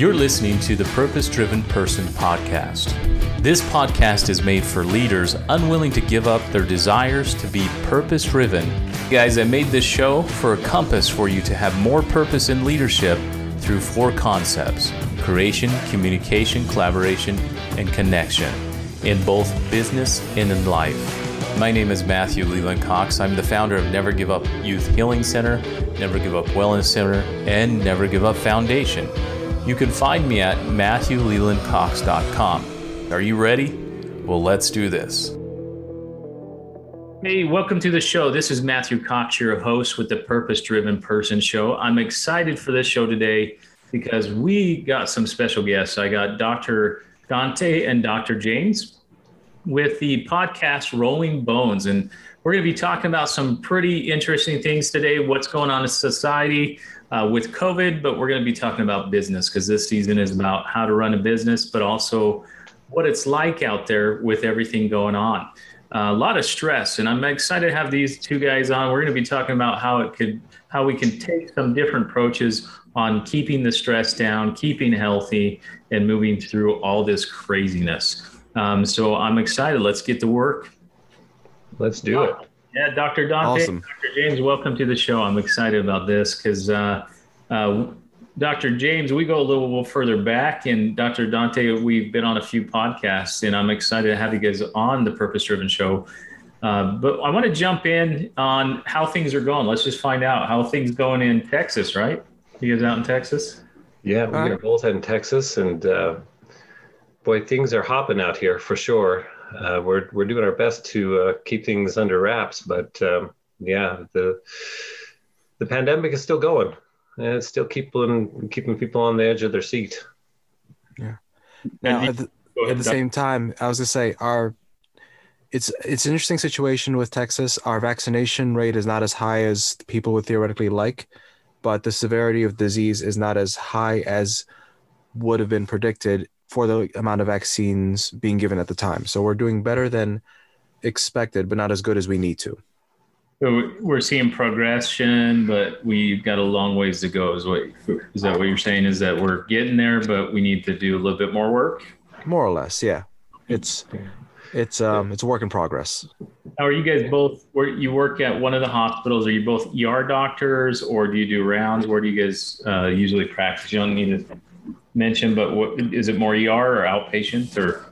You're listening to the Purpose Driven Person podcast. This podcast is made for leaders unwilling to give up their desires to be purpose driven. Guys, I made this show for a compass for you to have more purpose in leadership through four concepts creation, communication, collaboration, and connection in both business and in life. My name is Matthew Leland Cox. I'm the founder of Never Give Up Youth Healing Center, Never Give Up Wellness Center, and Never Give Up Foundation. You can find me at MatthewLelandCox.com. Are you ready? Well, let's do this. Hey, welcome to the show. This is Matthew Cox, your host with the Purpose Driven Person Show. I'm excited for this show today because we got some special guests. I got Dr. Dante and Dr. James with the podcast Rolling Bones. And we're going to be talking about some pretty interesting things today what's going on in society uh, with COVID, but we're going to be talking about business because this season is about how to run a business, but also what it's like out there with everything going on. Uh, a lot of stress, and I'm excited to have these two guys on. We're going to be talking about how it could, how we can take some different approaches on keeping the stress down, keeping healthy, and moving through all this craziness. Um, so I'm excited. Let's get to work. Let's do it. Yeah, Dr. Dante, awesome. Dr. James, welcome to the show. I'm excited about this because uh, uh, Dr. James, we go a little further back, and Dr. Dante, we've been on a few podcasts, and I'm excited to have you guys on the Purpose Driven Show. Uh, but I want to jump in on how things are going. Let's just find out how things going in Texas, right? You guys out in Texas? Yeah, we are both in Texas, and uh, boy, things are hopping out here for sure. Uh, we're we're doing our best to uh, keep things under wraps, but um, yeah, the the pandemic is still going, and it's still keeping keeping people on the edge of their seat. Yeah. Now, at the, at the same time, I was gonna say our it's it's an interesting situation with Texas. Our vaccination rate is not as high as people would theoretically like, but the severity of disease is not as high as would have been predicted for the amount of vaccines being given at the time. So we're doing better than expected, but not as good as we need to. So we're seeing progression, but we've got a long ways to go. Is what is that what you're saying? Is that we're getting there, but we need to do a little bit more work? More or less, yeah. It's it's um it's a work in progress. How are you guys both? Where you work at one of the hospitals? Are you both ER doctors, or do you do rounds? Where do you guys uh, usually practice? You don't need to mention, but what is it more ER or outpatient or?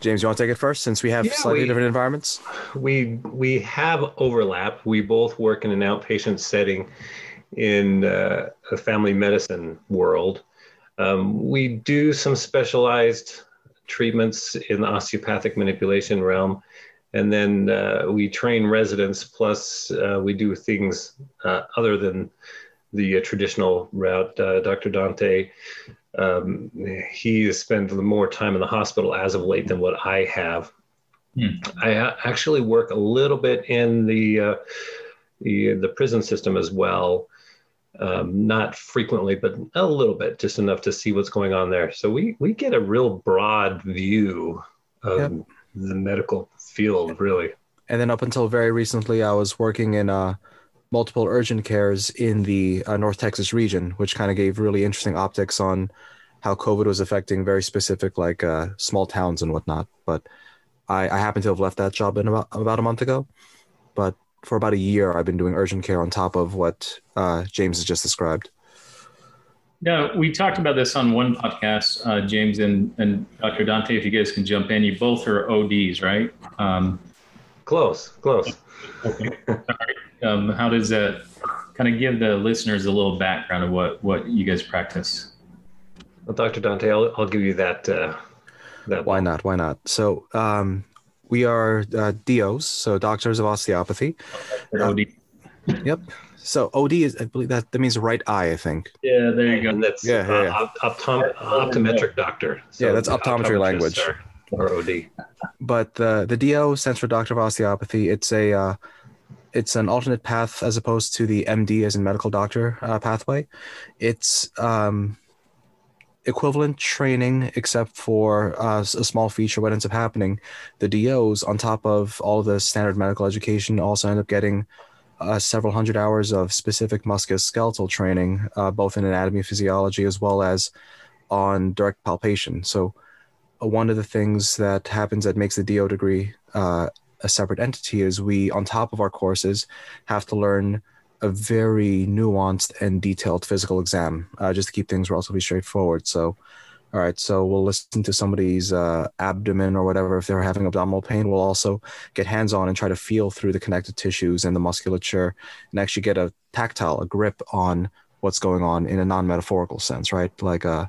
James, you want to take it first since we have yeah, slightly we, different environments? We we have overlap. We both work in an outpatient setting in uh, a family medicine world. Um, we do some specialized treatments in the osteopathic manipulation realm. And then uh, we train residents, plus uh, we do things uh, other than the uh, traditional route. Uh, Dr. Dante um, he has spent more time in the hospital as of late than what I have. Hmm. I actually work a little bit in the uh, the, the prison system as well. Um, not frequently, but a little bit, just enough to see what's going on there. So we we get a real broad view of yep. the medical field, really. And then up until very recently, I was working in uh, multiple urgent cares in the uh, North Texas region, which kind of gave really interesting optics on how COVID was affecting very specific, like uh, small towns and whatnot. But I, I happen to have left that job in about, about a month ago. But for about a year, I've been doing urgent care on top of what uh, James has just described. Yeah, we talked about this on one podcast, uh, James and, and Dr. Dante. If you guys can jump in, you both are ODs, right? Um, close, close. Okay. Um, how does that kind of give the listeners a little background of what what you guys practice? Well, Dr. Dante, I'll, I'll give you that. Uh, that Why not? Why not? So um, we are uh, DOs, so doctors of osteopathy. OD. Yep. So OD is, I believe that that means right eye. I think. Yeah, there you go. And that's yeah, yeah, yeah. Uh, optom- optometric doctor. So yeah, that's optometry language. Or OD. But the the DO stands for Doctor of Osteopathy. It's a uh, it's an alternate path as opposed to the MD as in medical doctor uh, pathway. It's um, equivalent training, except for uh, a small feature. What ends up happening, the DOs, on top of all the standard medical education, also end up getting uh, several hundred hours of specific musculoskeletal training, uh, both in anatomy, physiology, as well as on direct palpation. So, uh, one of the things that happens that makes the DO degree uh, a separate entity is we, on top of our courses, have to learn a very nuanced and detailed physical exam uh, just to keep things relatively straightforward. So, all right, so we'll listen to somebody's uh, abdomen or whatever if they're having abdominal pain. We'll also get hands on and try to feel through the connective tissues and the musculature and actually get a tactile, a grip on what's going on in a non metaphorical sense, right? Like uh,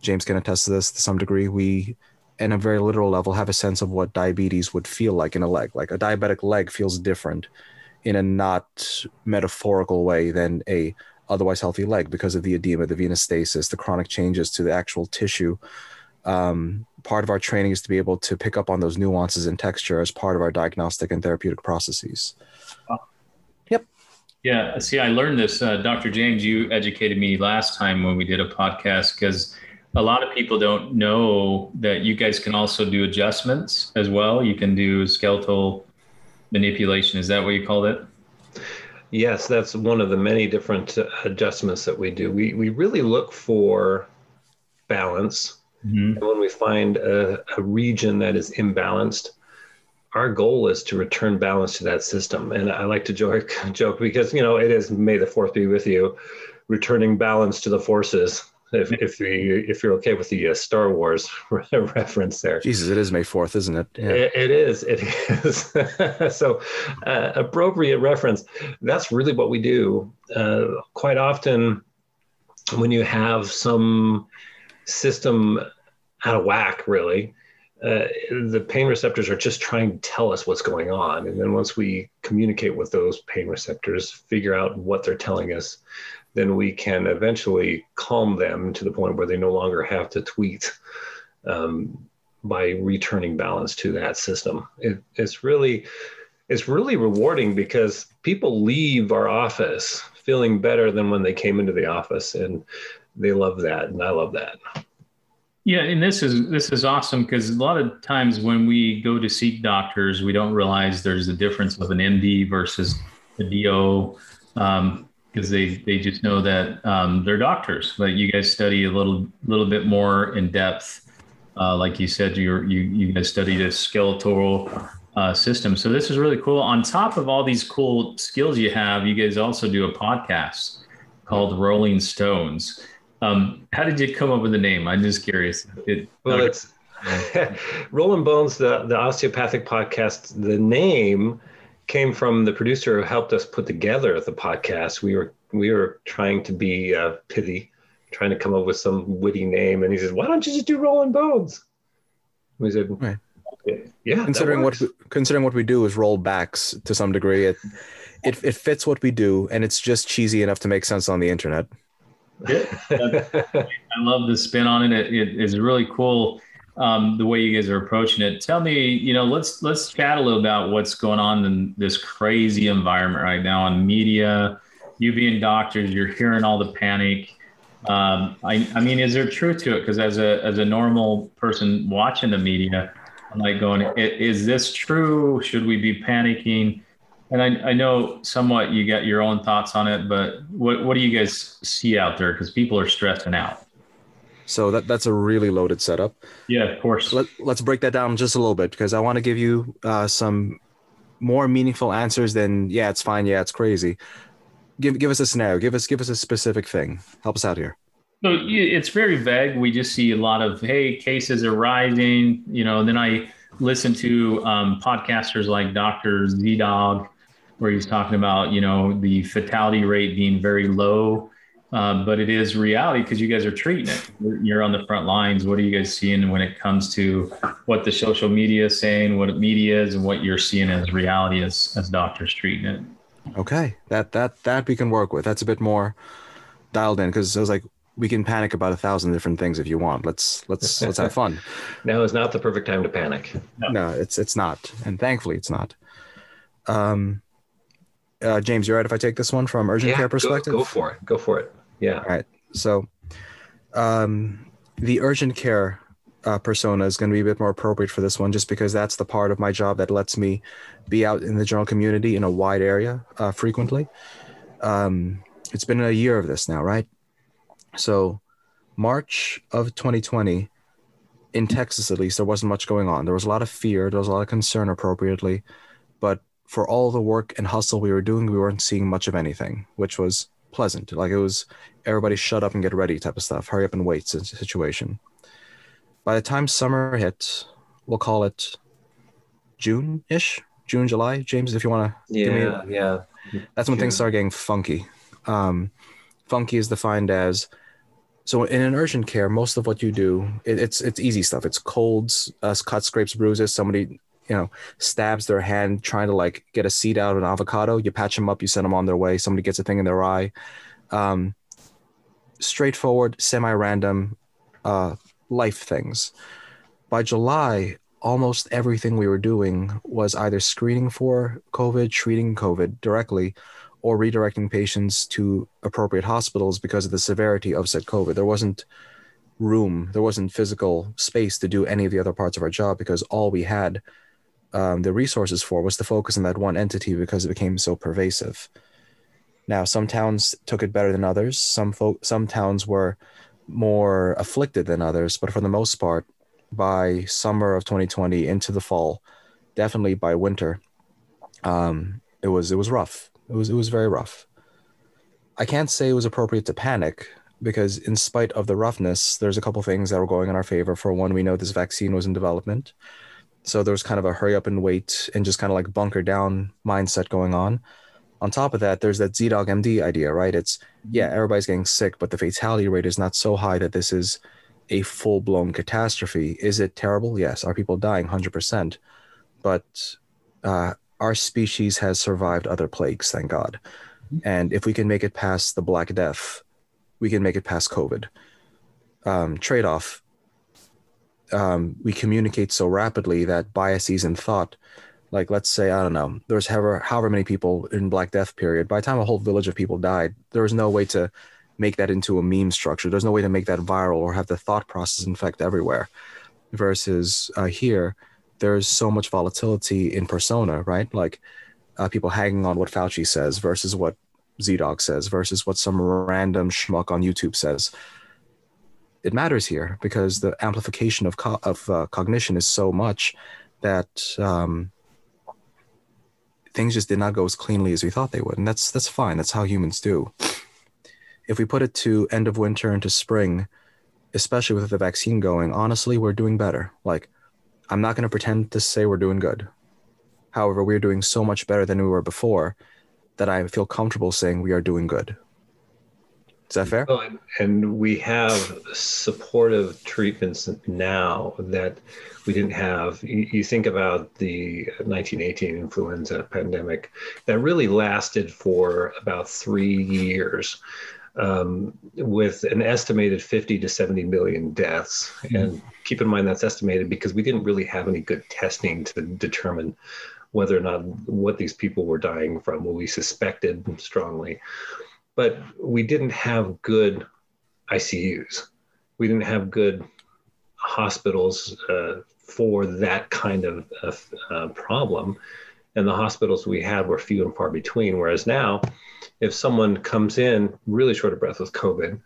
James can attest to this to some degree. We, in a very literal level, have a sense of what diabetes would feel like in a leg. Like a diabetic leg feels different in a not metaphorical way than a otherwise healthy leg because of the edema, the venous stasis, the chronic changes to the actual tissue. Um, part of our training is to be able to pick up on those nuances and texture as part of our diagnostic and therapeutic processes. Yep. Yeah. See, I learned this. Uh, Dr. James, you educated me last time when we did a podcast because a lot of people don't know that you guys can also do adjustments as well. You can do skeletal manipulation. Is that what you called it? Yes, that's one of the many different adjustments that we do. We, we really look for balance. Mm-hmm. And when we find a, a region that is imbalanced, our goal is to return balance to that system. And I like to joke, joke because, you know, it is May the 4th be with you, returning balance to the forces if if, you, if you're okay with the uh, Star Wars reference there. Jesus, it is May fourth, isn't it? Yeah. it? It is. It is. so, uh, appropriate reference. That's really what we do. Uh, quite often, when you have some system out of whack, really. Uh, the pain receptors are just trying to tell us what's going on. And then once we communicate with those pain receptors, figure out what they're telling us, then we can eventually calm them to the point where they no longer have to tweet um, by returning balance to that system. It, it's really it's really rewarding because people leave our office feeling better than when they came into the office, and they love that, and I love that. Yeah, and this is this is awesome because a lot of times when we go to seek doctors, we don't realize there's a difference of an MD versus a DO. Um, because they they just know that um, they're doctors. But you guys study a little little bit more in depth. Uh, like you said, you you you guys study a skeletal uh, system. So this is really cool. On top of all these cool skills you have, you guys also do a podcast called Rolling Stones. Um, how did you come up with the name? I'm just curious. It, well, it's Rolling Bones, the the osteopathic podcast. The name came from the producer who helped us put together the podcast. We were we were trying to be uh, pithy, trying to come up with some witty name, and he says, "Why don't you just do Rolling Bones?" We said, right. "Yeah." Considering what we, considering what we do is roll backs to some degree, it, it it fits what we do, and it's just cheesy enough to make sense on the internet. Yeah, I love the spin on it. It is really cool um, the way you guys are approaching it. Tell me, you know, let's let's chat a little about what's going on in this crazy environment right now on media. You being doctors, you're hearing all the panic. Um, I, I mean, is there truth to it? Because as a as a normal person watching the media, I'm like going, is this true? Should we be panicking? And I, I know somewhat you got your own thoughts on it, but what what do you guys see out there? Because people are stressing out. So that that's a really loaded setup. Yeah, of course. Let, let's break that down just a little bit because I want to give you uh, some more meaningful answers than yeah, it's fine, yeah, it's crazy. Give give us a scenario. Give us give us a specific thing. Help us out here. So it's very vague. We just see a lot of hey, cases are rising. You know, then I listen to um, podcasters like Doctor ZDogg, where he's talking about you know the fatality rate being very low uh, but it is reality because you guys are treating it. You're on the front lines. What are you guys seeing when it comes to what the social media is saying, what media is, and what you're seeing as reality as as doctors treating it? Okay, that that that we can work with. That's a bit more dialed in because I was like, we can panic about a thousand different things if you want. Let's let's let's have fun. now is not the perfect time to panic. No. no, it's it's not, and thankfully it's not. Um, uh, James, you're right. If I take this one from urgent yeah, care perspective, go, go for it. Go for it. Yeah. All right. So, um, the urgent care uh, persona is going to be a bit more appropriate for this one, just because that's the part of my job that lets me be out in the general community in a wide area uh, frequently. Um, it's been a year of this now, right? So, March of 2020, in Texas at least, there wasn't much going on. There was a lot of fear, there was a lot of concern appropriately, but for all the work and hustle we were doing, we weren't seeing much of anything, which was pleasant. Like it was everybody shut up and get ready type of stuff, hurry up and wait situation. By the time summer hit, we'll call it June ish, June, July. James, if you want to. Yeah, yeah. That's when June. things start getting funky. Um, funky is defined as so in an urgent care, most of what you do, it, it's it's easy stuff. It's colds, uh, cuts, scrapes, bruises. Somebody you know stabs their hand trying to like get a seed out of an avocado. You patch them up, you send them on their way. Somebody gets a thing in their eye. Um, straightforward, semi-random uh, life things. By July, almost everything we were doing was either screening for COVID, treating COVID directly, or redirecting patients to appropriate hospitals because of the severity of said COVID. There wasn't room, there wasn't physical space to do any of the other parts of our job because all we had um, the resources for was to focus on that one entity because it became so pervasive. Now, some towns took it better than others. Some folk, some towns were more afflicted than others, but for the most part, by summer of 2020 into the fall, definitely by winter, um, it was it was rough. It was it was very rough. I can't say it was appropriate to panic because, in spite of the roughness, there's a couple things that were going in our favor. For one, we know this vaccine was in development, so there was kind of a hurry up and wait and just kind of like bunker down mindset going on. On top of that, there's that ZDogg MD idea, right? It's yeah, everybody's getting sick, but the fatality rate is not so high that this is a full blown catastrophe. Is it terrible? Yes. Are people dying? 100%. But uh, our species has survived other plagues, thank God. And if we can make it past the Black Death, we can make it past COVID. Um, Trade off um, we communicate so rapidly that biases in thought, like let's say, I don't know, there's however, however many people in Black Death period, by the time a whole village of people died, there was no way to make that into a meme structure. There's no way to make that viral or have the thought process infect everywhere. Versus uh, here, there's so much volatility in persona, right? Like uh, people hanging on what Fauci says versus what ZDogg says versus what some random schmuck on YouTube says. It matters here because the amplification of co- of uh, cognition is so much that um, things just did not go as cleanly as we thought they would, and that's that's fine. That's how humans do if we put it to end of winter into spring, especially with the vaccine going, honestly, we're doing better. Like, I'm not going to pretend to say we're doing good. However, we're doing so much better than we were before that I feel comfortable saying we are doing good. Is that fair? Oh, and, we have supportive treatments now that we didn't have. You, think about the 1918 influenza pandemic that really lasted for about three years um, with an estimated 50 to 70 million deaths. Mm-hmm. And keep in mind that's estimated because we didn't really have any good testing to determine whether or not what these people were dying from. Well, we suspected strongly, but we didn't have good ICUs. We didn't have good hospitals uh, for that kind of uh, problem. And the hospitals we had were few and far between. Whereas now, if someone comes in really short of breath with COVID,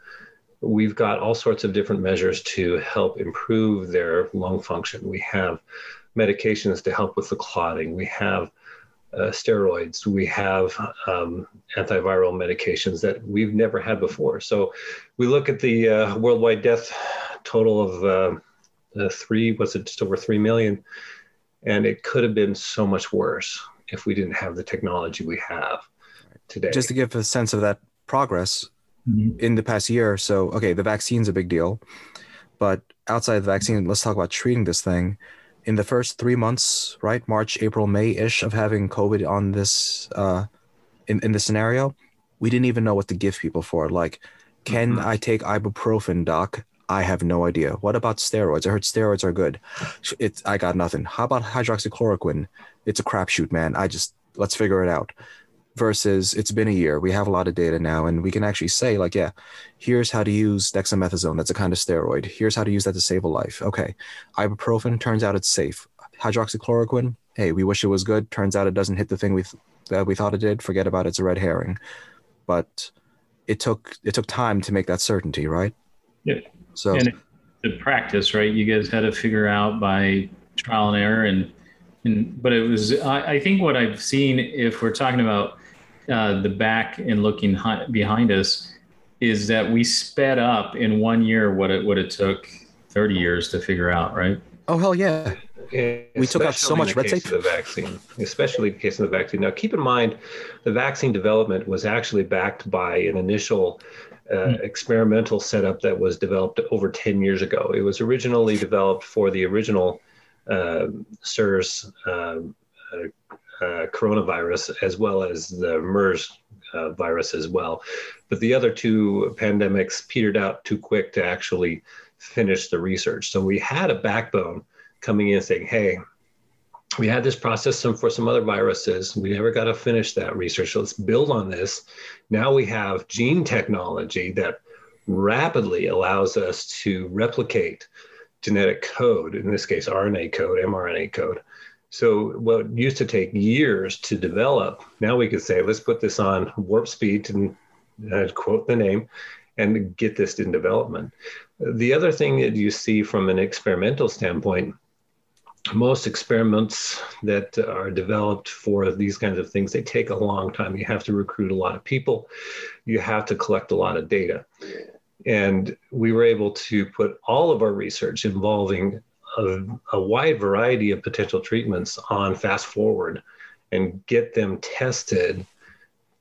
we've got all sorts of different measures to help improve their lung function. We have medications to help with the clotting. We have uh, steroids. We have um, antiviral medications that we've never had before. So we look at the uh, worldwide death total of uh, three, was it just over 3 million? And it could have been so much worse if we didn't have the technology we have today. Just to give a sense of that progress mm-hmm. in the past year or so, okay, the vaccine's a big deal, but outside of the vaccine, let's talk about treating this thing. In the first three months, right, March, April, May ish of having COVID on this, uh, in in this scenario, we didn't even know what to give people for. Like, can mm-hmm. I take ibuprofen, doc? I have no idea. What about steroids? I heard steroids are good. It's I got nothing. How about hydroxychloroquine? It's a crapshoot, man. I just let's figure it out versus it's been a year. We have a lot of data now, and we can actually say, like, yeah, here's how to use dexamethasone. That's a kind of steroid. Here's how to use that to save a life. Okay. Ibuprofen turns out it's safe. Hydroxychloroquine, hey, we wish it was good. Turns out it doesn't hit the thing we th- that we thought it did. Forget about it. It's a red herring. But it took it took time to make that certainty, right? Yeah. So and the practice, right? You guys had to figure out by trial and error, and and but it was. I, I think what I've seen, if we're talking about uh, the back and looking hi- behind us, is that we sped up in one year what it what it took thirty years to figure out, right? Oh hell yeah! we took out so much red tape. The vaccine, especially in the case of the vaccine. Now, keep in mind, the vaccine development was actually backed by an initial uh, mm. experimental setup that was developed over 10 years ago. It was originally developed for the original uh, SARS um, uh, uh, coronavirus as well as the MERS uh, virus as well. But the other two pandemics petered out too quick to actually finish the research. So we had a backbone coming in saying, hey, we had this process some, for some other viruses. We never got to finish that research. So let's build on this. Now we have gene technology that rapidly allows us to replicate genetic code, in this case, RNA code, mRNA code. So what used to take years to develop, now we could say, let's put this on warp speed and uh, quote the name and get this in development. The other thing that you see from an experimental standpoint most experiments that are developed for these kinds of things they take a long time. You have to recruit a lot of people. You have to collect a lot of data. And we were able to put all of our research involving a, a wide variety of potential treatments on fast forward and get them tested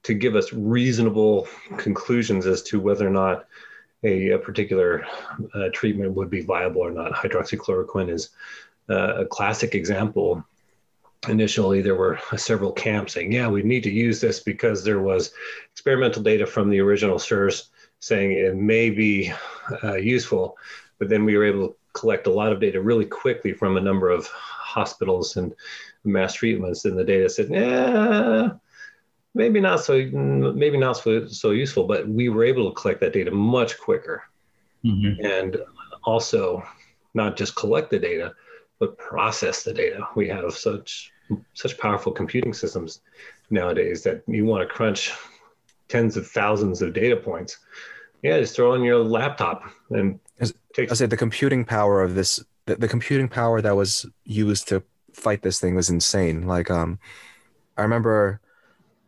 to give us reasonable conclusions as to whether or not a, a particular uh, treatment would be viable or not. Hydroxychloroquine is uh, a classic example. Initially, there were several camps saying, yeah, we need to use this because there was experimental data from the original SARS saying it may be uh, useful. But then we were able to collect a lot of data really quickly from a number of hospitals and mass treatments. And the data said, yeah, maybe not so maybe not so, so useful but we were able to collect that data much quicker mm-hmm. and also not just collect the data but process the data. We have such such powerful computing systems nowadays that you want to crunch tens of thousands of data points. Yeah, just throw on your laptop and take. I said the computing power of this, the, the computing power that was used to fight this thing was insane. Like, um, I remember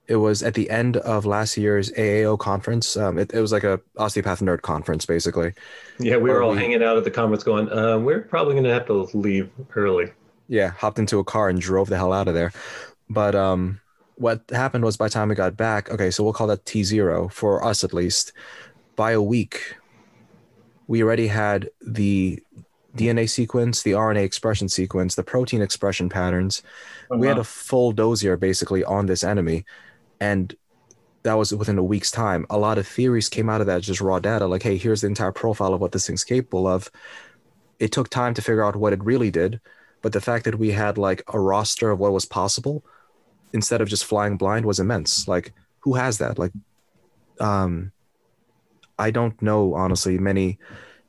it was at the end of last year's AAO conference. Um, it, it was like a osteopath nerd conference, basically. Yeah, we were all we, hanging out at the conference, going, uh, "We're probably going to have to leave early." Yeah, hopped into a car and drove the hell out of there. But um, what happened was, by the time we got back, okay, so we'll call that T zero for us at least. By a week, we already had the DNA sequence, the RNA expression sequence, the protein expression patterns. Oh, we had a full dossier basically on this enemy and that was within a week's time. A lot of theories came out of that, just raw data, like, hey, here's the entire profile of what this thing's capable of. It took time to figure out what it really did, but the fact that we had like a roster of what was possible instead of just flying blind was immense. Like, who has that? Like, um, I don't know, honestly, many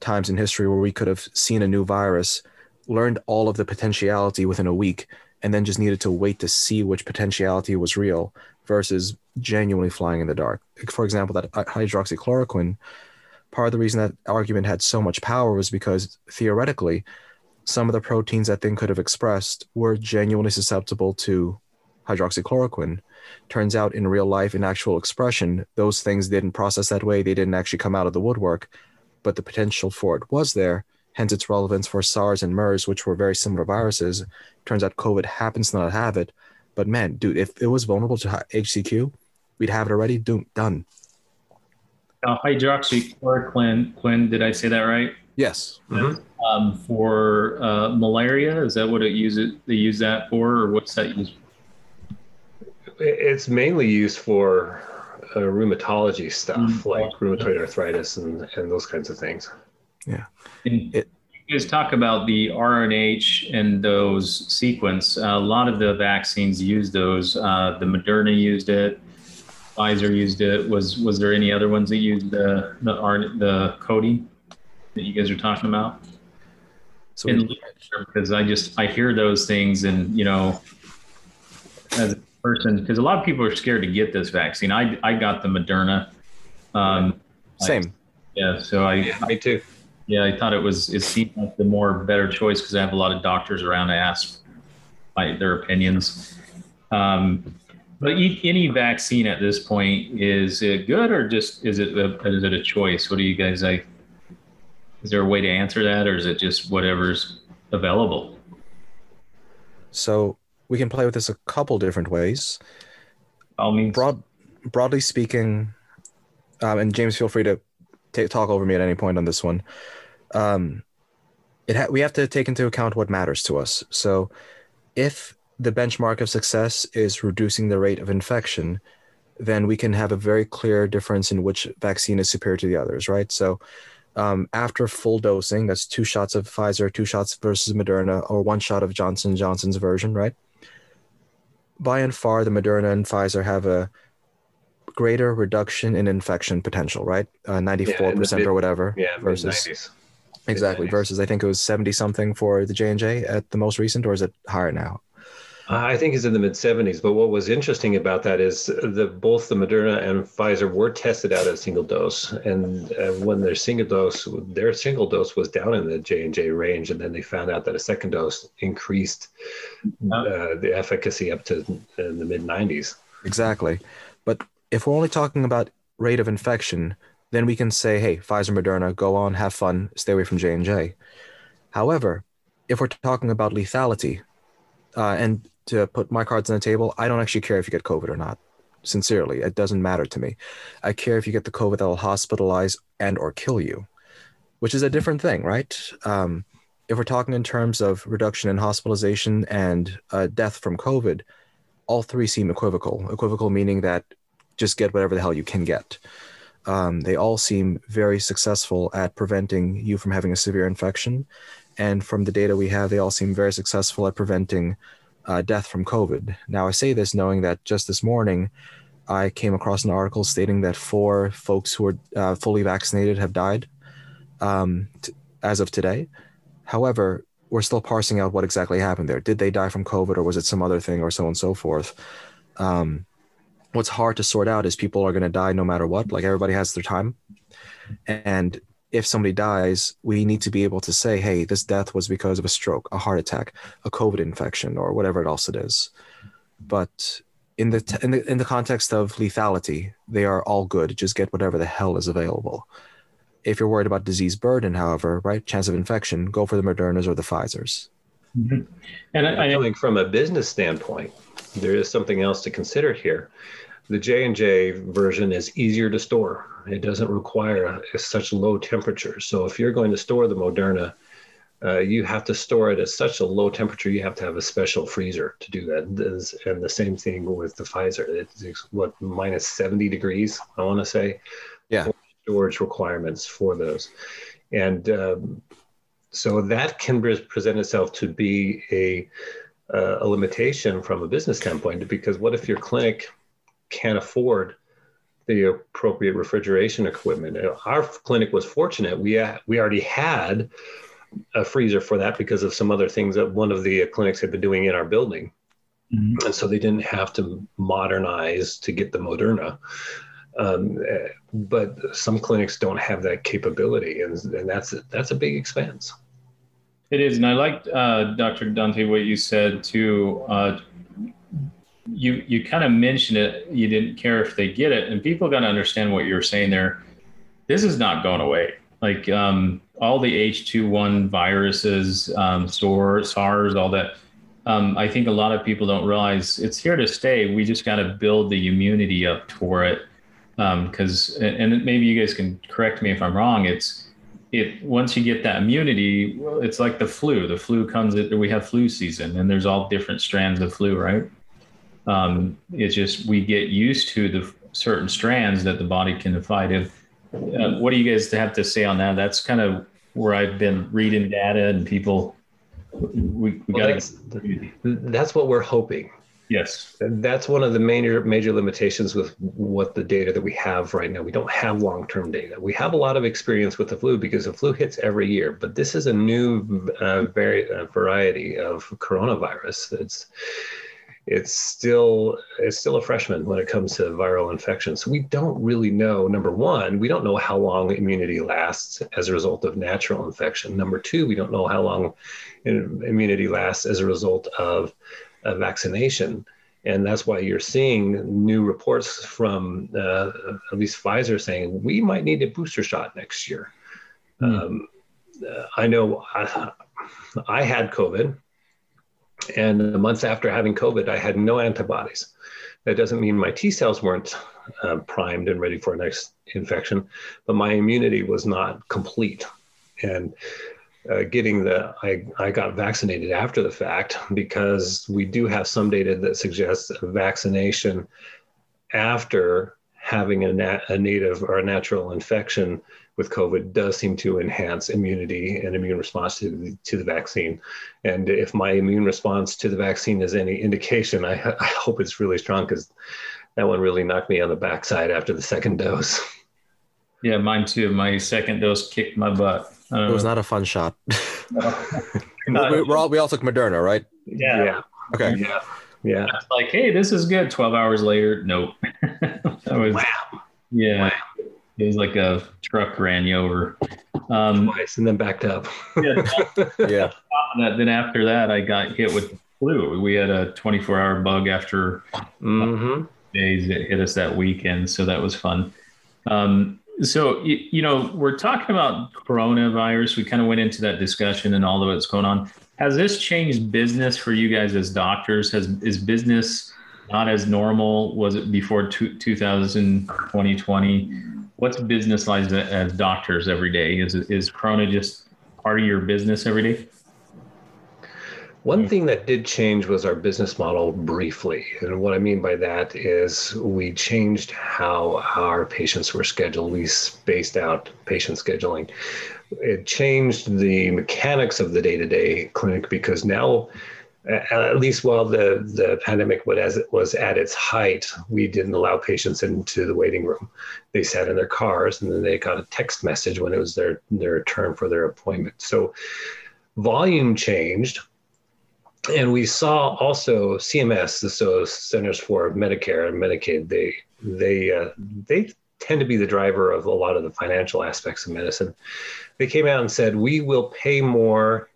times in history where we could have seen a new virus, learned all of the potentiality within a week, and then just needed to wait to see which potentiality was real versus genuinely flying in the dark. For example, that hydroxychloroquine, part of the reason that argument had so much power was because theoretically, some of the proteins that thing could have expressed were genuinely susceptible to hydroxychloroquine. Turns out in real life, in actual expression, those things didn't process that way. They didn't actually come out of the woodwork, but the potential for it was there. Hence its relevance for SARS and MERS, which were very similar viruses. Turns out COVID happens to not have it, but man, dude, if it was vulnerable to HCQ, we'd have it already do- done. Uh, hydroxychloroquine, Quinn, did I say that right? Yes. Mm-hmm. Um, for uh, malaria, is that what it uses? They use that for, or what's that used? It's mainly used for uh, rheumatology stuff, mm-hmm. like rheumatoid arthritis and, and those kinds of things. Yeah. it, guys talk about the RNH and those sequence. A lot of the vaccines use those. Uh, the Moderna used it. Pfizer used it. Was was there any other ones that used the the RN, the coding that you guys are talking about? So in literature, because I just I hear those things and you know as a person because a lot of people are scared to get this vaccine. I I got the Moderna. Um, Same. I, yeah. So I. Yeah, me too. Yeah, I thought it was. It seemed like the more better choice because I have a lot of doctors around to ask my, their opinions. Um, but any vaccine at this point is it good or just is it a, is it a choice? What do you guys like? Is there a way to answer that, or is it just whatever's available? So we can play with this a couple different ways. All means. Broad, broadly speaking, um, and James, feel free to take, talk over me at any point on this one. Um, it ha- we have to take into account what matters to us. So, if the benchmark of success is reducing the rate of infection, then we can have a very clear difference in which vaccine is superior to the others, right? So, um, after full dosing, that's two shots of Pfizer, two shots versus Moderna, or one shot of Johnson Johnson's version, right? By and far, the Moderna and Pfizer have a greater reduction in infection potential, right? Uh, 94% or whatever. Yeah, versus exactly mid-90s. versus I think it was 70 something for the J&J at the most recent or is it higher now? I think it's in the mid 70s. But what was interesting about that is that both the Moderna and Pfizer were tested out at single dose, and uh, when their single dose, their single dose was down in the J and J range, and then they found out that a second dose increased uh, the efficacy up to in the mid 90s. Exactly, but if we're only talking about rate of infection, then we can say, hey, Pfizer, Moderna, go on, have fun, stay away from J and J. However, if we're talking about lethality, uh, and to put my cards on the table, I don't actually care if you get COVID or not. Sincerely, it doesn't matter to me. I care if you get the COVID that will hospitalize and or kill you, which is a different thing, right? Um, if we're talking in terms of reduction in hospitalization and uh, death from COVID, all three seem equivocal. Equivocal meaning that just get whatever the hell you can get. Um, they all seem very successful at preventing you from having a severe infection. And from the data we have, they all seem very successful at preventing uh, death from COVID. Now, I say this knowing that just this morning, I came across an article stating that four folks who are uh, fully vaccinated have died um, t- as of today. However, we're still parsing out what exactly happened there. Did they die from COVID or was it some other thing or so on and so forth? Um, what's hard to sort out is people are going to die no matter what. Like everybody has their time. And if somebody dies, we need to be able to say, hey, this death was because of a stroke, a heart attack, a COVID infection, or whatever else it is. But in the, t- in the in the context of lethality, they are all good. Just get whatever the hell is available. If you're worried about disease burden, however, right, chance of infection, go for the Modernas or the Pfizer's. Mm-hmm. And I, I think from a business standpoint, there is something else to consider here the J&J version is easier to store. It doesn't require such low temperature. So if you're going to store the Moderna, uh, you have to store it at such a low temperature. You have to have a special freezer to do that. And the same thing with the Pfizer. It's what minus 70 degrees, I want to say. Yeah. Storage requirements for those. And um, so that can present itself to be a, uh, a limitation from a business standpoint because what if your clinic can't afford the appropriate refrigeration equipment. Our clinic was fortunate. We, we already had a freezer for that because of some other things that one of the clinics had been doing in our building. Mm-hmm. And so they didn't have to modernize to get the Moderna. Um, but some clinics don't have that capability, and, and that's that's a big expense. It is, and I liked uh, Dr. Dante what you said too. Uh, you you kind of mentioned it. You didn't care if they get it, and people got to understand what you're saying there. This is not going away. Like um, all the H2N viruses, um, SARS, SARS, all that. Um, I think a lot of people don't realize it's here to stay. We just got to build the immunity up for it. Because, um, and, and maybe you guys can correct me if I'm wrong. It's it once you get that immunity, it's like the flu. The flu comes. We have flu season, and there's all different strands of flu, right? Um, it's just we get used to the certain strands that the body can fight. If uh, what do you guys have to say on that? That's kind of where I've been reading data and people. We, we well, got that's, that's what we're hoping. Yes, that's one of the major major limitations with what the data that we have right now. We don't have long term data. We have a lot of experience with the flu because the flu hits every year, but this is a new uh, very, uh, variety of coronavirus. It's it's still it's still a freshman when it comes to viral infections. So we don't really know. Number one, we don't know how long immunity lasts as a result of natural infection. Number two, we don't know how long immunity lasts as a result of a vaccination. And that's why you're seeing new reports from uh, at least Pfizer saying we might need a booster shot next year. Mm. Um, uh, I know I, I had COVID and months after having COVID, I had no antibodies. That doesn't mean my T cells weren't uh, primed and ready for a next infection, but my immunity was not complete. And uh, getting the, I, I got vaccinated after the fact because we do have some data that suggests vaccination after having a, nat- a native or a natural infection with COVID does seem to enhance immunity and immune response to the, to the vaccine. And if my immune response to the vaccine is any indication, I, I hope it's really strong because that one really knocked me on the backside after the second dose. Yeah, mine too. My second dose kicked my butt. It was not a fun shot. we, we, all, we all took Moderna, right? Yeah. yeah. Okay. Yeah. Yeah. It's like, hey, this is good. 12 hours later, nope. that was, wow. Yeah. Wow. It was like a truck ran you over. Um, Twice and then backed up. yeah. yeah. Then after that, I got hit with the flu. We had a 24 hour bug after mm-hmm. days. It hit us that weekend. So that was fun. Um, so, you, you know, we're talking about coronavirus. We kind of went into that discussion and all of what's going on. Has this changed business for you guys as doctors? Has is business not as normal was it before two, 2000 2020 what's business like as doctors every day? Is is Corona just part of your business every day? One thing that did change was our business model briefly. And what I mean by that is we changed how our patients were scheduled. We spaced out patient scheduling. It changed the mechanics of the day to day clinic because now at least while the, the pandemic was, at its height, we didn't allow patients into the waiting room. They sat in their cars and then they got a text message when it was their, their turn for their appointment. So volume changed. And we saw also CMS, the Centers for Medicare and Medicaid, they, they, uh, they tend to be the driver of a lot of the financial aspects of medicine. They came out and said, we will pay more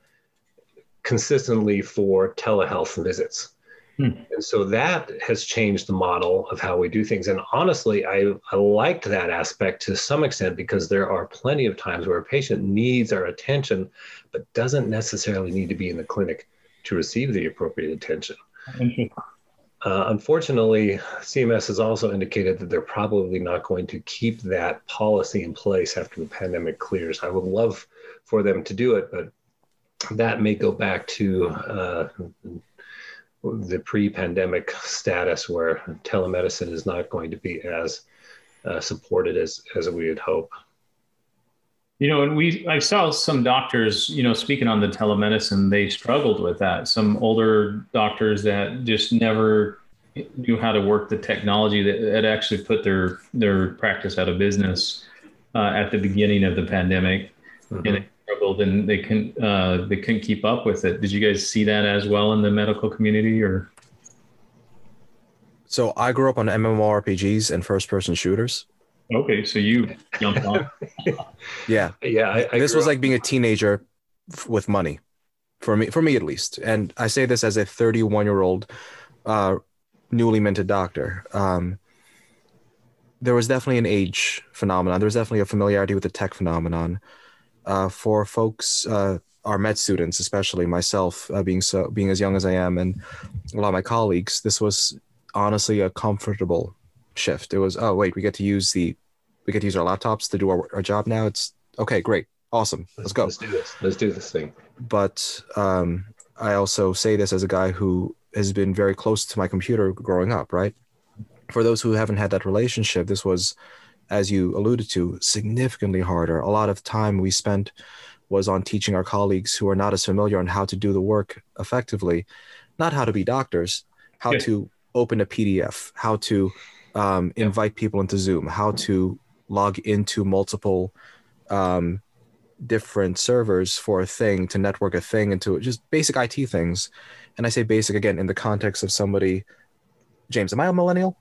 consistently for telehealth visits. Hmm. And so that has changed the model of how we do things. And honestly, I, I liked that aspect to some extent because there are plenty of times where a patient needs our attention, but doesn't necessarily need to be in the clinic to receive the appropriate attention. Uh, unfortunately, CMS has also indicated that they're probably not going to keep that policy in place after the pandemic clears. I would love for them to do it, but that may go back to uh, the pre-pandemic status where telemedicine is not going to be as uh, supported as as we would hope. You know, and we I saw some doctors, you know, speaking on the telemedicine, they struggled with that. Some older doctors that just never knew how to work the technology that, that actually put their their practice out of business uh, at the beginning of the pandemic, mm-hmm. and struggled and they can uh, they couldn't keep up with it. Did you guys see that as well in the medical community or? So I grew up on MMORPGs and first person shooters. Okay, so you jumped on. yeah, yeah. I, I this was up. like being a teenager f- with money, for me, for me at least. And I say this as a 31 year old, uh, newly minted doctor. Um, there was definitely an age phenomenon. There was definitely a familiarity with the tech phenomenon uh, for folks, uh, our med students, especially myself, uh, being so being as young as I am, and a lot of my colleagues, this was honestly a comfortable shift. It was, oh wait, we get to use the, we get to use our laptops to do our, our job now. It's okay, great, awesome, let's, let's go. Let's do this. Let's do this thing. But um, I also say this as a guy who has been very close to my computer growing up, right? For those who haven't had that relationship, this was as you alluded to, significantly harder. A lot of time we spent was on teaching our colleagues who are not as familiar on how to do the work effectively, not how to be doctors, how yeah. to open a PDF, how to um, invite people into Zoom, how to log into multiple um, different servers for a thing to network a thing into just basic IT things. And I say basic again in the context of somebody. James, am I a millennial?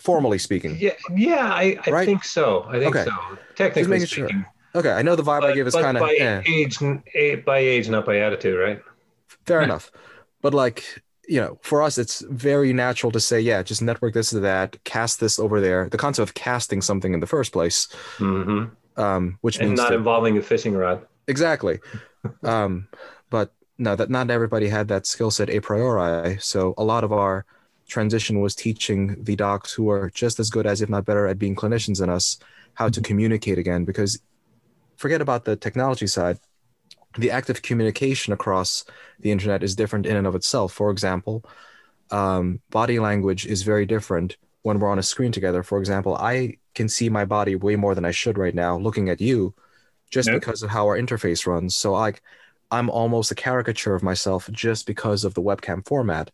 Formally speaking. Yeah, yeah, I, I right? think so. I think okay. so. Technically speaking. Sure. Okay, I know the vibe but, I give is kind of by eh. age, by age, not by attitude, right? Fair enough, but like you know, for us, it's very natural to say, yeah, just network this to that, cast this over there. The concept of casting something in the first place, mm-hmm. um, which and means not to, involving a fishing rod. Exactly. um, but no, that not everybody had that skill set a priori. So a lot of our transition was teaching the docs who are just as good as, if not better, at being clinicians than us, how to mm-hmm. communicate again. Because forget about the technology side the act of communication across the internet is different in and of itself. For example, um, body language is very different when we're on a screen together. For example, I can see my body way more than I should right now looking at you just yep. because of how our interface runs. So like I'm almost a caricature of myself just because of the webcam format.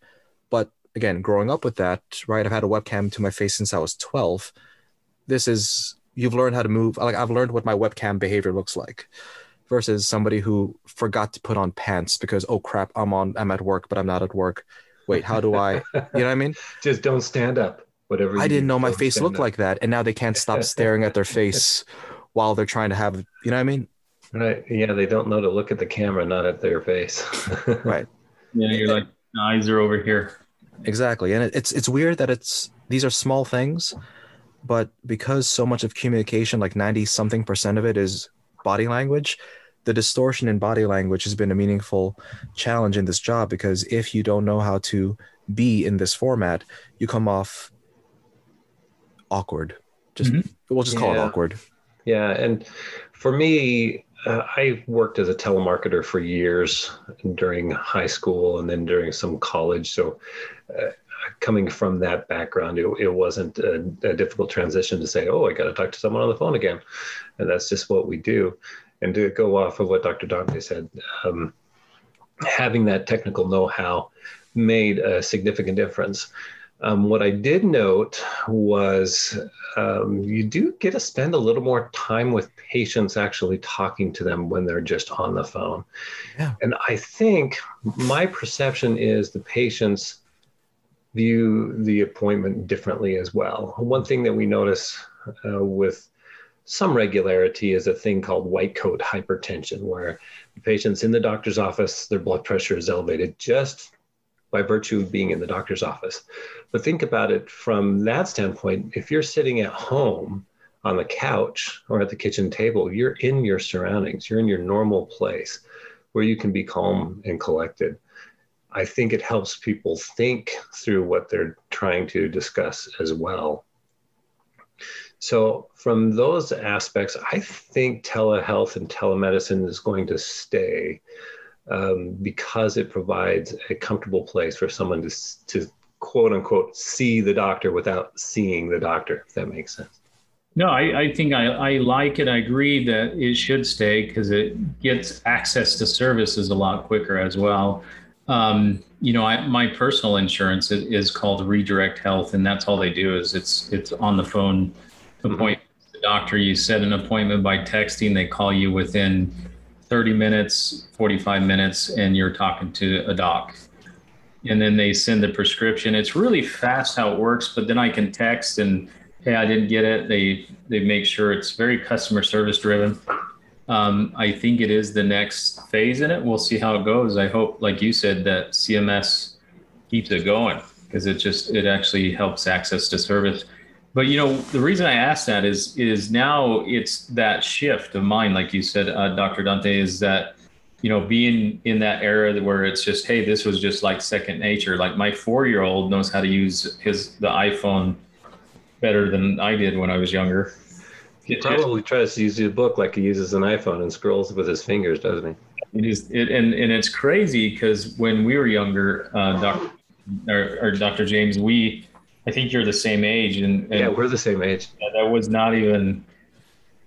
But again, growing up with that, right? I've had a webcam to my face since I was 12. This is you've learned how to move like I've learned what my webcam behavior looks like versus somebody who forgot to put on pants because oh crap i'm on i'm at work but i'm not at work wait how do i you know what i mean just don't stand up whatever i didn't know my face looked up. like that and now they can't stop staring at their face while they're trying to have you know what i mean right yeah they don't know to look at the camera not at their face right yeah you're like eyes are over here exactly and it's it's weird that it's these are small things but because so much of communication like 90 something percent of it is body language the distortion in body language has been a meaningful challenge in this job because if you don't know how to be in this format, you come off awkward. Just mm-hmm. we'll just call yeah. it awkward. Yeah, and for me, uh, I worked as a telemarketer for years during high school and then during some college. So, uh, coming from that background, it, it wasn't a, a, difficult transition to say, "Oh, I got to talk to someone on the phone again," and that's just what we do and to go off of what Dr. Dante said, um, having that technical know-how made a significant difference. Um, what I did note was um, you do get to spend a little more time with patients actually talking to them when they're just on the phone. Yeah. And I think my perception is the patients view the appointment differently as well. One thing that we notice uh, with some regularity is a thing called white coat hypertension, where the patient's in the doctor's office, their blood pressure is elevated just by virtue of being in the doctor's office. But think about it from that standpoint if you're sitting at home on the couch or at the kitchen table, you're in your surroundings, you're in your normal place where you can be calm and collected. I think it helps people think through what they're trying to discuss as well. So, from those aspects, I think telehealth and telemedicine is going to stay um, because it provides a comfortable place for someone to, to quote unquote see the doctor without seeing the doctor, if that makes sense. No, I, I think I, I like it. I agree that it should stay because it gets access to services a lot quicker as well. Um, you know, I, my personal insurance is, is, called Redirect Health, and that's all they do is it's it's on the phone appointment mm-hmm. the doctor. You set an appointment by texting. They call you within 30 minutes, 45 minutes, and you're talking to a doc. And then they send the prescription. It's really fast how it works, but then I can text and hey, I didn't get it. They they make sure it's very customer service driven. Um, I think it is the next phase in it. We'll see how it goes. I hope, like you said, that CMS keeps it going because it just it actually helps access to service. But you know, the reason I asked that is is now it's that shift of mind, like you said, uh, Dr. Dante, is that you know being in that era where it's just hey, this was just like second nature. Like my four year old knows how to use his the iPhone better than I did when I was younger. He probably tries to use the book like he uses an iPhone and scrolls with his fingers, doesn't he? It is, it, and and it's crazy because when we were younger, uh, Dr. Or, or Dr. James, we I think you're the same age, and, and yeah, we're the same age. That was not even.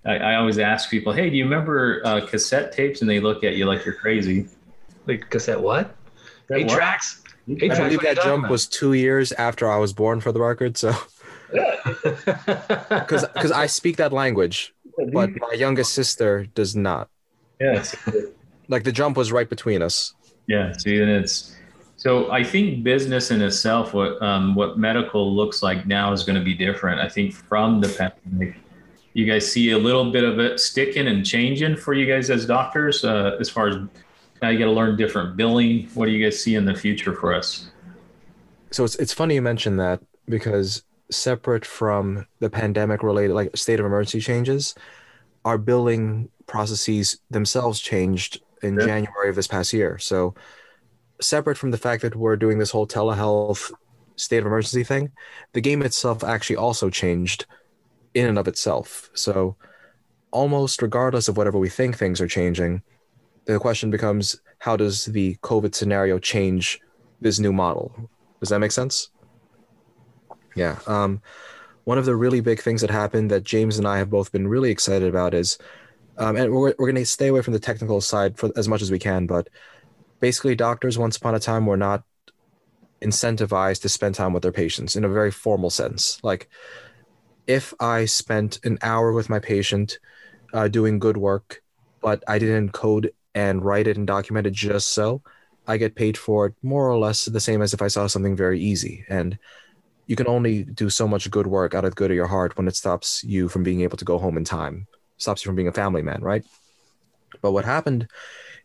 I, I always ask people, "Hey, do you remember uh, cassette tapes?" And they look at you like you're crazy. Like cassette what? Eight what? tracks. Eight I believe that jump about? was two years after I was born, for the record. So, because because I speak that language, but my youngest sister does not. Yes. like the jump was right between us. Yeah. See, and it's so I think business in itself, what um, what medical looks like now is going to be different. I think from the pandemic, you guys see a little bit of it sticking and changing for you guys as doctors, uh, as far as now you got to learn different billing. What do you guys see in the future for us? So it's it's funny you mentioned that because separate from the pandemic related like state of emergency changes, our billing processes themselves changed in yeah. January of this past year. So separate from the fact that we're doing this whole telehealth state of emergency thing, the game itself actually also changed in and of itself. So almost regardless of whatever we think things are changing, the question becomes how does the COVID scenario change this new model? Does that make sense? Yeah. Um, one of the really big things that happened that James and I have both been really excited about is, um, and we're, we're going to stay away from the technical side for as much as we can, but basically, doctors once upon a time were not incentivized to spend time with their patients in a very formal sense. Like, if I spent an hour with my patient uh, doing good work, but I didn't code and write it and document it just so, I get paid for it more or less the same as if I saw something very easy. And you can only do so much good work out of good of your heart when it stops you from being able to go home in time, stops you from being a family man, right? But what happened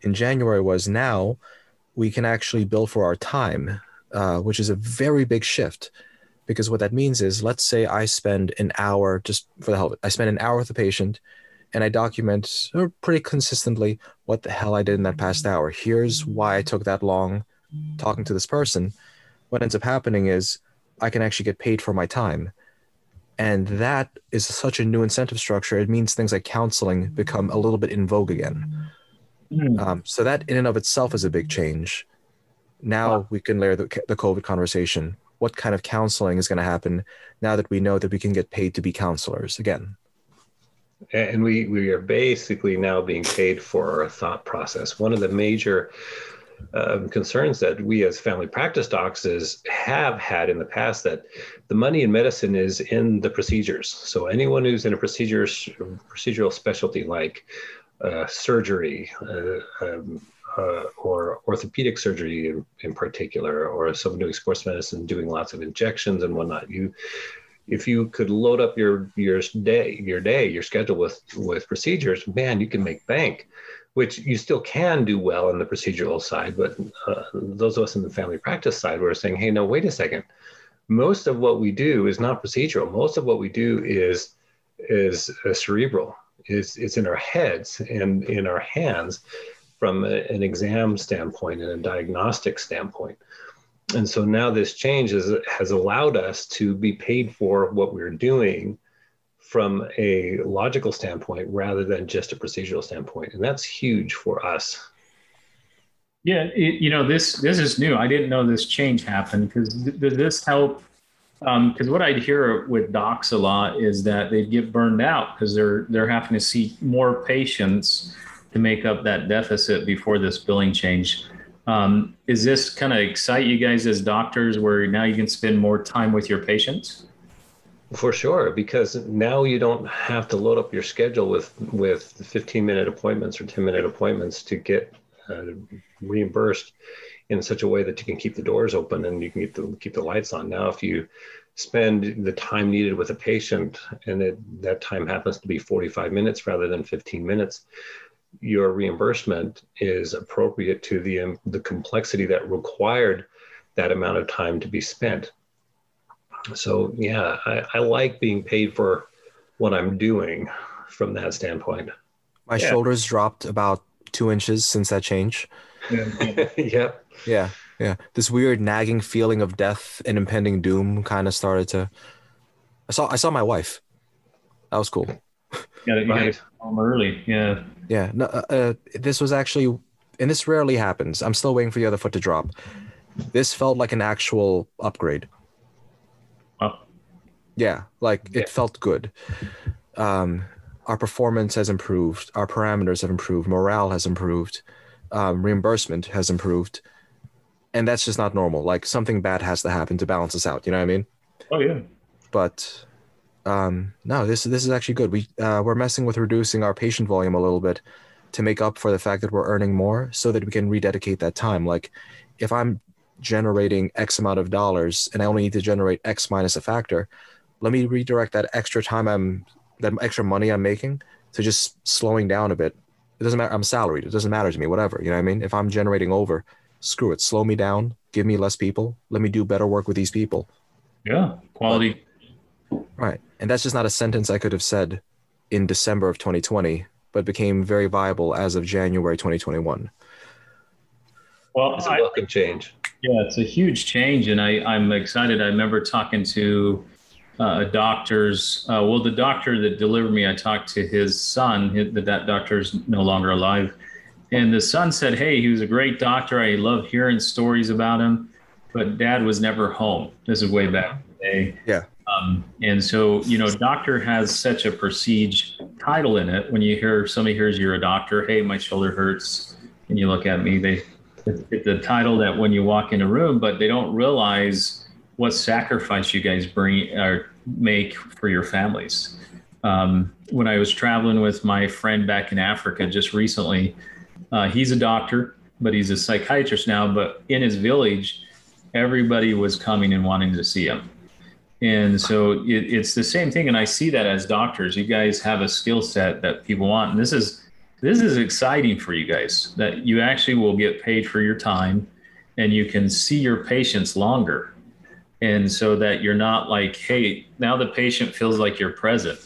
in January was now we can actually bill for our time, uh, which is a very big shift. Because what that means is, let's say I spend an hour, just for the hell of it, I spend an hour with a patient and I document pretty consistently what the hell I did in that past hour. Here's why I took that long talking to this person. What ends up happening is I can actually get paid for my time. And that is such a new incentive structure. It means things like counseling become a little bit in vogue again. Mm. Um, so that in and of itself is a big change. Now wow. we can layer the, the COVID conversation. What kind of counseling is going to happen now that we know that we can get paid to be counselors again? And we, we are basically now being paid for our thought process. One of the major um, concerns that we as family practice docs is, have had in the past that the money in medicine is in the procedures. So anyone who's in a procedure, procedural specialty like uh, surgery uh, um, uh, or orthopedic surgery in, in, particular, or someone doing sports medicine doing lots of injections and whatnot, you if you could load up your your day your day your schedule with with procedures man you can make bank which you still can do well on the procedural side. But uh, those of us in the family practice side were saying, hey, no, wait a second. Most of what we do is not procedural. Most of what we do is is uh, cerebral. Is it's in our heads and in our hands from a, an exam standpoint and a diagnostic standpoint. And so now this change is, has allowed us to be paid for what we're doing from a logical standpoint rather than just a procedural standpoint. And that's huge for us. Yeah it, you know this this is new. I didn't know this change happened because th- does this help because um, what i'd hear with docs a lot is that they'd get burned out because they're they're having to see more patients to make up that deficit before this billing change. Um, is this kind of excite you guys as doctors where now you can spend more time with your patients? For sure, because now you don't have to load up your schedule with with 15 minute appointments or 10 minute appointments to get uh, reimbursed in such a way that you can keep the doors open and you can keep the keep the lights on. Now, if you spend the time needed with a patient and it, that time happens to be 45 minutes rather than 15 minutes, your reimbursement is appropriate to the um, the complexity that required that amount of time to be spent so yeah, I, I, like being paid for what I'm doing from that standpoint. My yeah. shoulders dropped about two inches since that change. yeah. Yeah. Yeah. This weird nagging feeling of death and impending doom kind of started to. I saw. I saw my wife. That was cool. Yeah, you right. got home early. Yeah. Yeah. No. Uh, uh, this was actually, and this rarely happens. I'm still waiting for the other foot to drop. This felt like an actual upgrade. Oh. Yeah, like it felt good. Um, our performance has improved. Our parameters have improved. Morale has improved. Um, reimbursement has improved. And that's just not normal. Like something bad has to happen to balance us out. You know what I mean? Oh yeah. But um, no, this this is actually good. We uh, we're messing with reducing our patient volume a little bit to make up for the fact that we're earning more, so that we can rededicate that time. Like, if I'm generating X amount of dollars and I only need to generate X minus a factor, let me redirect that extra time I'm that extra money I'm making to just slowing down a bit. It doesn't matter. I'm salaried. It doesn't matter to me. Whatever. You know what I mean? If I'm generating over, screw it. Slow me down. Give me less people. Let me do better work with these people. Yeah, quality. Right, and that's just not a sentence I could have said in December of 2020, but became very viable as of January 2021. Well, it's a welcome change. Yeah, it's a huge change, and I, I'm excited. I remember talking to uh, doctors. Uh, well, the doctor that delivered me, I talked to his son. That that doctor's no longer alive, and the son said, "Hey, he was a great doctor. I love hearing stories about him, but Dad was never home. This is way back in. Yeah. Um, and so, you know, doctor has such a prestige title in it. When you hear somebody hears you're a doctor, hey, my shoulder hurts, and you look at me, they it's the title that when you walk in a room, but they don't realize what sacrifice you guys bring or make for your families. Um, when I was traveling with my friend back in Africa just recently, uh, he's a doctor, but he's a psychiatrist now. But in his village, everybody was coming and wanting to see him. And so it, it's the same thing. And I see that as doctors, you guys have a skill set that people want. And this is this is exciting for you guys that you actually will get paid for your time and you can see your patients longer and so that you're not like hey now the patient feels like you're present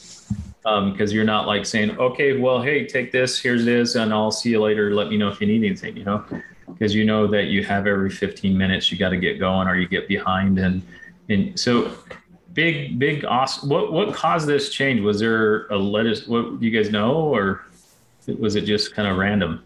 because um, you're not like saying okay well hey take this here's this and i'll see you later let me know if you need anything you know because you know that you have every 15 minutes you got to get going or you get behind and and so big big awesome what what caused this change was there a lettuce what you guys know or was it just kind of random?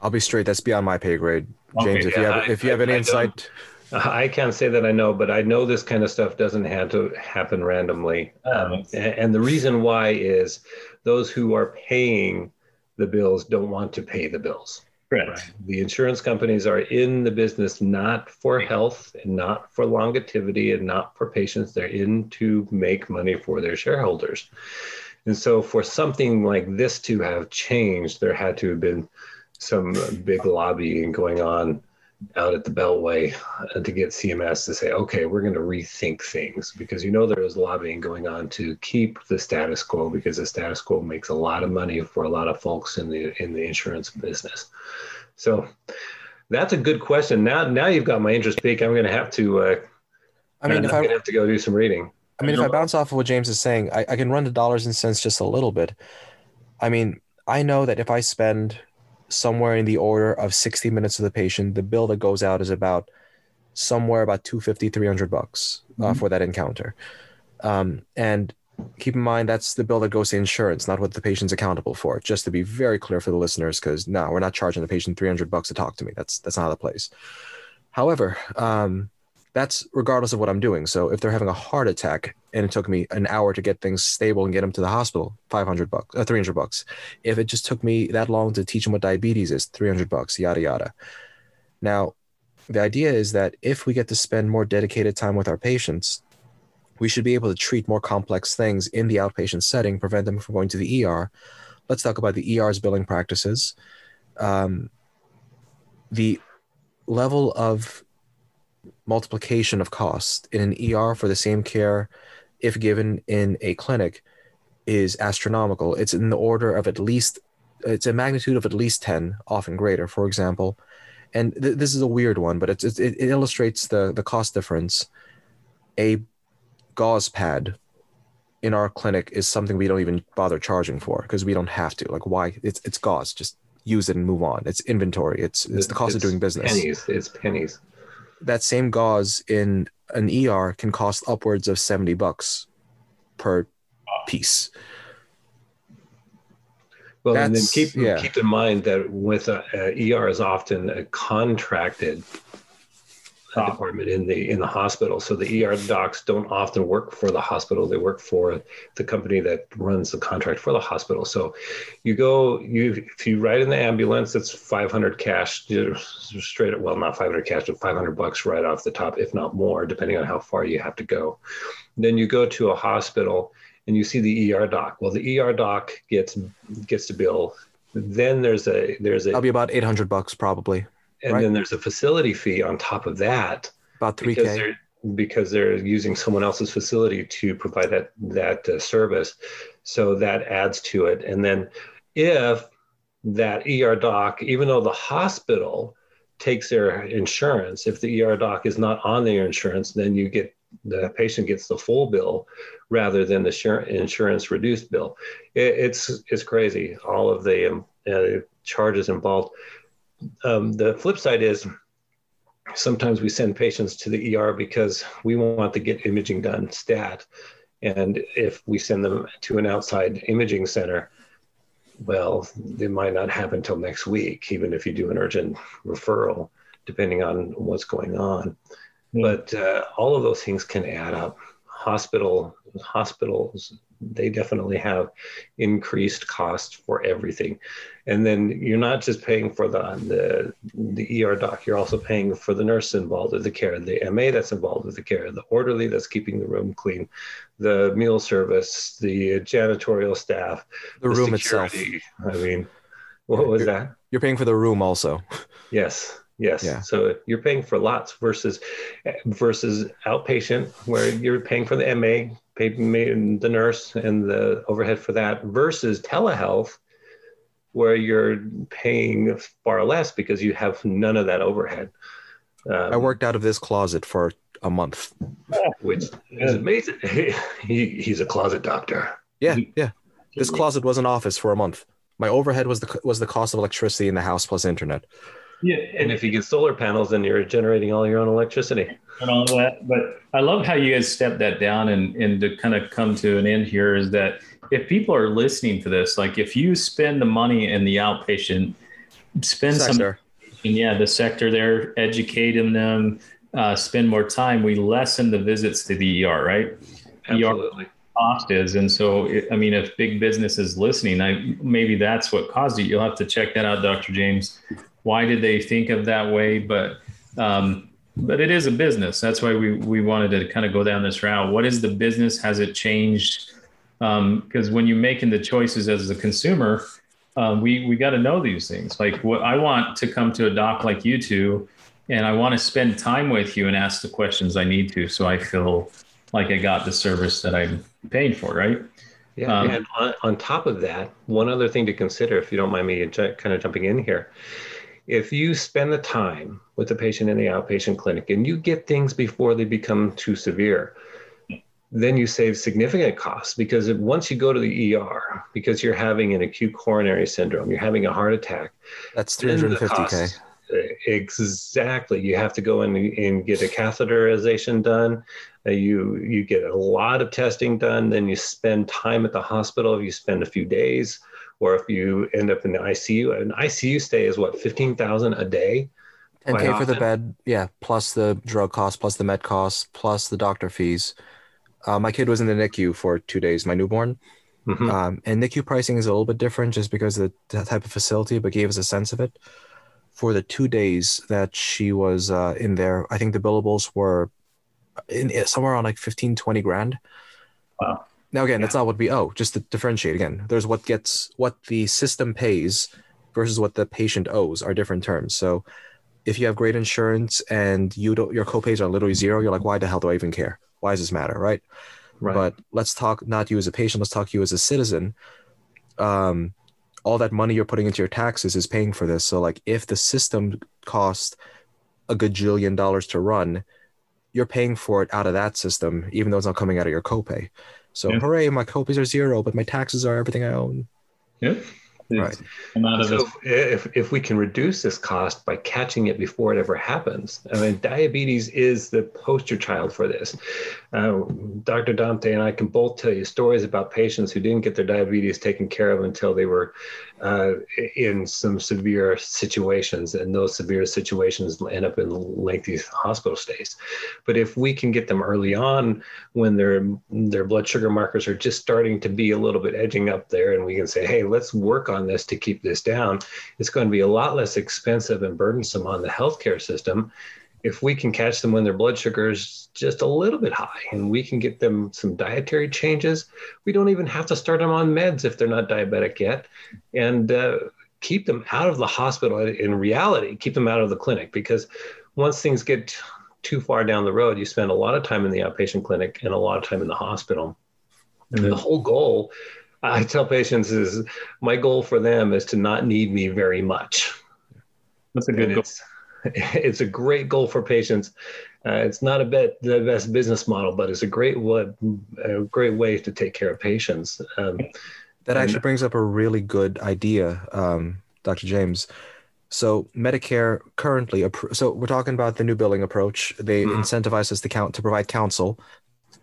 I'll be straight. That's beyond my pay grade, James. Okay, if yeah, you have I, if you have I, any I insight, I can't say that I know, but I know this kind of stuff doesn't have to happen randomly. Um, and, the reason why is those who are paying the bills don't want to pay the bills. Right. The insurance companies are in the business not for health and not for longevity and not for patients. They're in to make money for their shareholders. And so, for something like this to have changed, there had to have been some big lobbying going on out at the Beltway uh, to get CMS to say, okay, we're going to rethink things because you know there is lobbying going on to keep the status quo because the status quo makes a lot of money for a lot of folks in the in the insurance business. So that's a good question. Now, now you've got my interest peak. I'm going to have to. Uh, I mean, I'm going to have to go do some reading. I mean, if I bounce off of what James is saying, I, I can run the dollars and cents just a little bit. I mean, I know that if I spend somewhere in the order of 60 minutes of the patient, the bill that goes out is about somewhere about 250, 300 bucks uh, mm-hmm. for that encounter. Um, and keep in mind, that's the bill that goes to insurance, not what the patient's accountable for. Just to be very clear for the listeners, because no, we're not charging the patient 300 bucks to talk to me. That's, that's not the place. However, um, that's regardless of what I'm doing. So if they're having a heart attack and it took me an hour to get things stable and get them to the hospital, 500 bucks, uh, 300 bucks. If it just took me that long to teach them what diabetes is, 300 bucks, yada, yada. Now, the idea is that if we get to spend more dedicated time with our patients, we should be able to treat more complex things in the outpatient setting, prevent them from going to the ER. Let's talk about the ER's billing practices. Um, the level of multiplication of costs in an ER for the same care, if given in a clinic, is astronomical. It's in the order of at least, it's a magnitude of at least 10, often greater, for example. And th- this is a weird one, but it's, it, it illustrates the, the cost difference. A gauze pad in our clinic is something we don't even bother charging for because we don't have to. Like, why? It's, it's gauze. Just use it and move on. It's inventory. It's, it's the cost it's of doing business. Pennies. It's pennies that same gauze in an ER can cost upwards of 70 bucks per piece. Well, That's, and then keep yeah. keep in mind that with a, a ER is often a contracted. Department in the in the hospital. So the ER docs don't often work for the hospital; they work for the company that runs the contract for the hospital. So you go, you if you ride in the ambulance, it's 500 cash straight. Well, not 500 cash, but 500 bucks right off the top, if not more, depending on how far you have to go. Then you go to a hospital and you see the ER doc. Well, the ER doc gets gets to bill. Then there's a there's a. That'll be about 800 bucks probably and right. then there's a facility fee on top of that about 3k because they're, because they're using someone else's facility to provide that that uh, service. So that adds to it. And then if that er doc even though the hospital takes their insurance if the er doc is not on their insurance then you get the patient gets the full bill rather than the insurance reduced bill. It, it's it's crazy all of the um, uh, charges involved um, the flip side is sometimes we send patients to the ER because we want to get imaging done stat. And if we send them to an outside imaging center, well, they might not happen until next week, even if you do an urgent referral, depending on what's going on. Mm. But uh, all of those things can add up. Hospital hospitals they definitely have increased cost for everything and then you're not just paying for the the, the er doc you're also paying for the nurse involved with the care the ma that's involved with the care the orderly that's keeping the room clean the meal service the janitorial staff the, the room security. itself i mean what was you're, that you're paying for the room also yes Yes. Yeah. So you're paying for lots versus versus outpatient, where you're paying for the MA, paying the nurse and the overhead for that, versus telehealth, where you're paying far less because you have none of that overhead. Um, I worked out of this closet for a month, which is amazing. he, he's a closet doctor. Yeah, yeah. This closet was an office for a month. My overhead was the was the cost of electricity in the house plus internet. Yeah, and if you get solar panels, then you're generating all your own electricity and all that. But I love how you guys step that down and and to kind of come to an end here is that if people are listening to this, like if you spend the money in the outpatient, spend sector. some, yeah, the sector there, educating them, uh, spend more time, we lessen the visits to the ER, right? Absolutely. ER cost is, and so it, I mean, if big business is listening, I maybe that's what caused it. You'll have to check that out, Dr. James why did they think of that way? But um, but it is a business. That's why we we wanted to kind of go down this route. What is the business? Has it changed? Because um, when you're making the choices as a consumer, um, we we got to know these things. Like what I want to come to a doc like you two, and I want to spend time with you and ask the questions I need to, so I feel like I got the service that I'm paying for. Right. Yeah, um, and on, on top of that, one other thing to consider, if you don't mind me kind of jumping in here, if you spend the time with the patient in the outpatient clinic and you get things before they become too severe, then you save significant costs because once you go to the ER, because you're having an acute coronary syndrome, you're having a heart attack. That's 350K. Exactly. You have to go in and get a catheterization done. Uh, you you get a lot of testing done. Then you spend time at the hospital. You spend a few days or if you end up in the ICU, an ICU stay is what fifteen thousand a day. 10k for the bed, yeah, plus the drug cost, plus the med cost, plus the doctor fees. Uh, my kid was in the NICU for two days, my newborn. Mm-hmm. Um, and NICU pricing is a little bit different just because of the type of facility, but gave us a sense of it. For the two days that she was uh, in there, I think the billables were in, somewhere around like 15, 20 grand. Wow. Now again, yeah. that's not what we owe. Just to differentiate again, there's what gets what the system pays versus what the patient owes are different terms. So if you have great insurance and you don't your copays are literally zero, you're like, why the hell do I even care? Why does this matter? Right. Right. But let's talk not you as a patient, let's talk you as a citizen. Um, all that money you're putting into your taxes is paying for this. So like if the system costs a gajillion dollars to run, you're paying for it out of that system, even though it's not coming out of your copay. So yeah. hooray, my copays are zero, but my taxes are everything I own. Yeah. Right. So if, if we can reduce this cost by catching it before it ever happens, I mean, diabetes is the poster child for this. Uh, Dr. Dante and I can both tell you stories about patients who didn't get their diabetes taken care of until they were uh, in some severe situations, and those severe situations end up in lengthy hospital stays. But if we can get them early on, when their their blood sugar markers are just starting to be a little bit edging up there, and we can say, "Hey, let's work on this to keep this down," it's going to be a lot less expensive and burdensome on the healthcare system if we can catch them when their blood sugar is just a little bit high and we can get them some dietary changes, we don't even have to start them on meds if they're not diabetic yet. And uh, keep them out of the hospital in reality, keep them out of the clinic because once things get too far down the road, you spend a lot of time in the outpatient clinic and a lot of time in the hospital. And the whole goal, I tell patients, is my goal for them is to not need me very much. That's a good goal it's a great goal for patients. Uh, it's not a bit the best business model, but it's a great what a great way to take care of patients. Um, that actually and, brings up a really good idea, um, Dr. James. So Medicare currently, so we're talking about the new billing approach. They mm-hmm. incentivize us to count to provide counsel.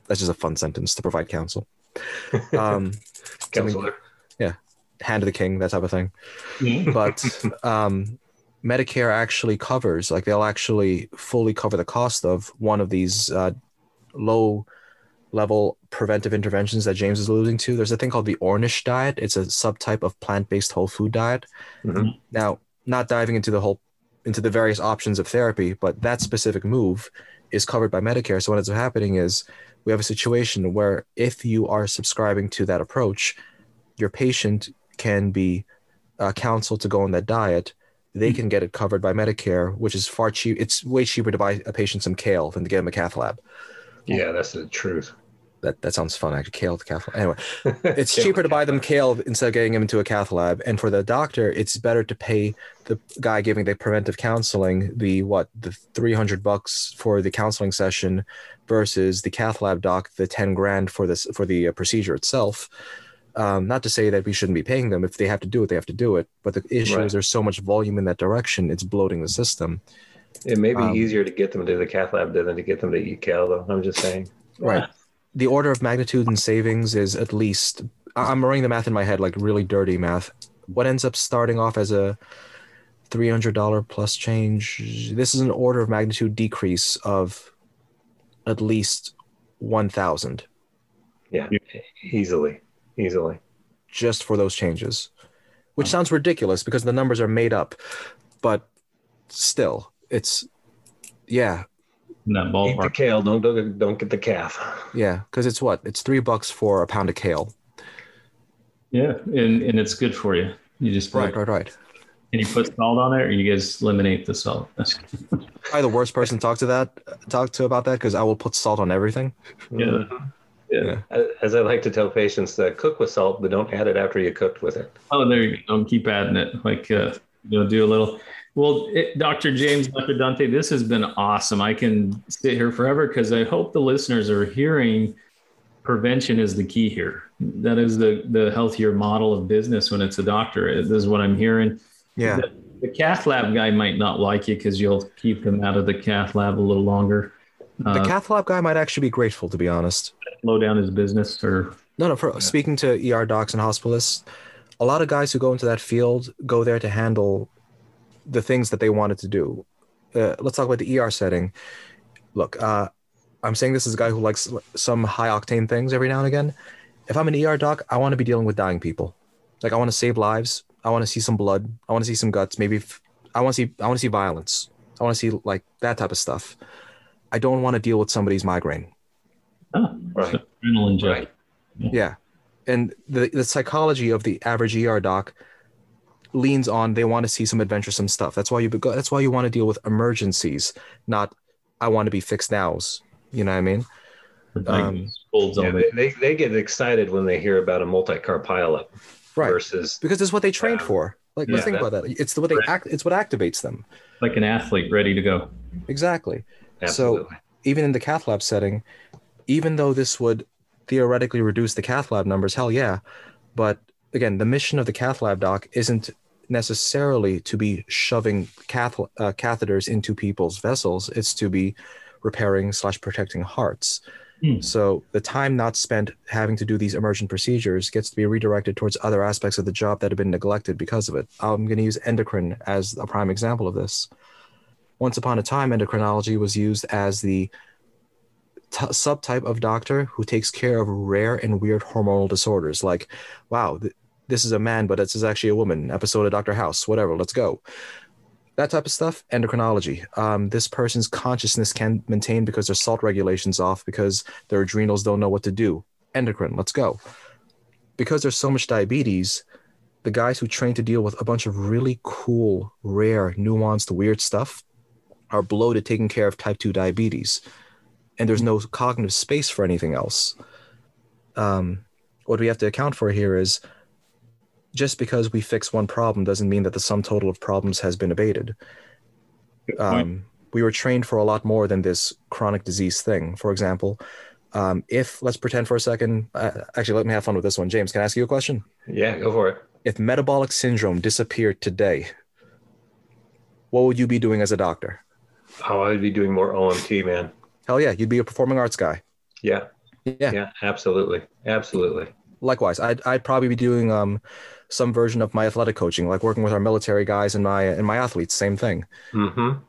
That's just a fun sentence to provide counsel. Um, Counselor. Yeah, hand of the king, that type of thing. Mm-hmm. But um, Medicare actually covers, like they'll actually fully cover the cost of one of these uh, low level preventive interventions that James is alluding to. There's a thing called the Ornish diet. It's a subtype of plant based whole food diet. Mm-hmm. Now, not diving into the whole into the various options of therapy, but that specific move is covered by Medicare. So what ends up happening is we have a situation where if you are subscribing to that approach, your patient can be uh, counseled to go on that diet they can get it covered by Medicare, which is far cheap. It's way cheaper to buy a patient some kale than to get him a cath lab. Yeah, that's the truth. That that sounds fun. Actually, kale to cath lab. Anyway, it's cheaper to buy them kale instead of getting them into a cath lab. And for the doctor, it's better to pay the guy giving the preventive counseling the what the three hundred bucks for the counseling session versus the cath lab doc the ten grand for this for the uh, procedure itself. Um, not to say that we shouldn't be paying them. If they have to do it, they have to do it. But the issue right. is there's so much volume in that direction, it's bloating the system. It may be um, easier to get them to the cath lab than to get them to eat kale, though. I'm just saying. Right. The order of magnitude in savings is at least, I'm running the math in my head, like really dirty math. What ends up starting off as a $300 plus change, this is an order of magnitude decrease of at least 1,000. Yeah, easily easily. Just for those changes. Which sounds ridiculous because the numbers are made up but still it's yeah. In that ballpark. Eat the kale. Don't don't, don't get the cath. Yeah because it's what? It's three bucks for a pound of kale. Yeah and and it's good for you. You just right right right. Can you put salt on it or you guys eliminate the salt? Probably the worst person to talk to that talk to about that because i will put salt on everything. Yeah mm-hmm. Yeah. As I like to tell patients, uh, cook with salt, but don't add it after you cooked with it. Oh, there you go. Don't keep adding it. Like, uh, you know, do a little. Well, it, Dr. James, Dr. Dante, this has been awesome. I can sit here forever because I hope the listeners are hearing prevention is the key here. That is the the healthier model of business when it's a doctor. This is what I'm hearing. Yeah. The, the cath lab guy might not like you because you'll keep them out of the cath lab a little longer. Uh, the cath lab guy might actually be grateful, to be honest slow down his business or? No no for yeah. speaking to er docs and hospitalists a lot of guys who go into that field go there to handle the things that they wanted to do. Uh, let's talk about the er setting. Look uh, i'm saying this as a guy who likes some high octane things every now and again. If i'm an er doc i want to be dealing with dying people. Like i want to save lives. I want to see some blood. I want to see some guts. Maybe if, i want to see i want to see violence. I want to see like that type of stuff. I don't want to deal with somebody's migraine Oh, right. Adrenaline jet. Right. Yeah. yeah. And the, the psychology of the average ER doc leans on they want to see some adventuresome stuff. That's why you that's why you want to deal with emergencies, not I want to be fixed nows. You know what I mean? Um, yeah, they, they, they get excited when they hear about a multi-car pileup. Right. Versus because that's what they trained for. Like yeah, let's think about that. It's the what they act. It's what activates them. Like an athlete ready to go. Exactly. Absolutely. So even in the cath lab setting, even though this would theoretically reduce the cath lab numbers, hell yeah. But again, the mission of the cath lab doc isn't necessarily to be shoving cath- uh, catheters into people's vessels. It's to be repairing slash protecting hearts. Mm. So the time not spent having to do these emergent procedures gets to be redirected towards other aspects of the job that have been neglected because of it. I'm going to use endocrine as a prime example of this. Once upon a time, endocrinology was used as the t- subtype of doctor who takes care of rare and weird hormonal disorders. Like, wow, th- this is a man, but this is actually a woman. Episode of Doctor House, whatever. Let's go that type of stuff endocrinology um, this person's consciousness can maintain because their salt regulations off because their adrenals don't know what to do endocrine let's go because there's so much diabetes the guys who train to deal with a bunch of really cool rare nuanced weird stuff are bloated taking care of type 2 diabetes and there's no cognitive space for anything else um, what we have to account for here is just because we fix one problem doesn't mean that the sum total of problems has been abated. Um, we were trained for a lot more than this chronic disease thing. For example, um, if let's pretend for a second, uh, actually, let me have fun with this one. James, can I ask you a question? Yeah, go for it. If metabolic syndrome disappeared today, what would you be doing as a doctor? Oh, I'd be doing more OMT, man. Hell yeah, you'd be a performing arts guy. Yeah. Yeah. Yeah, absolutely. Absolutely. Likewise, I'd, I'd probably be doing um, some version of my athletic coaching, like working with our military guys and my and my athletes. Same thing. Mm-hmm.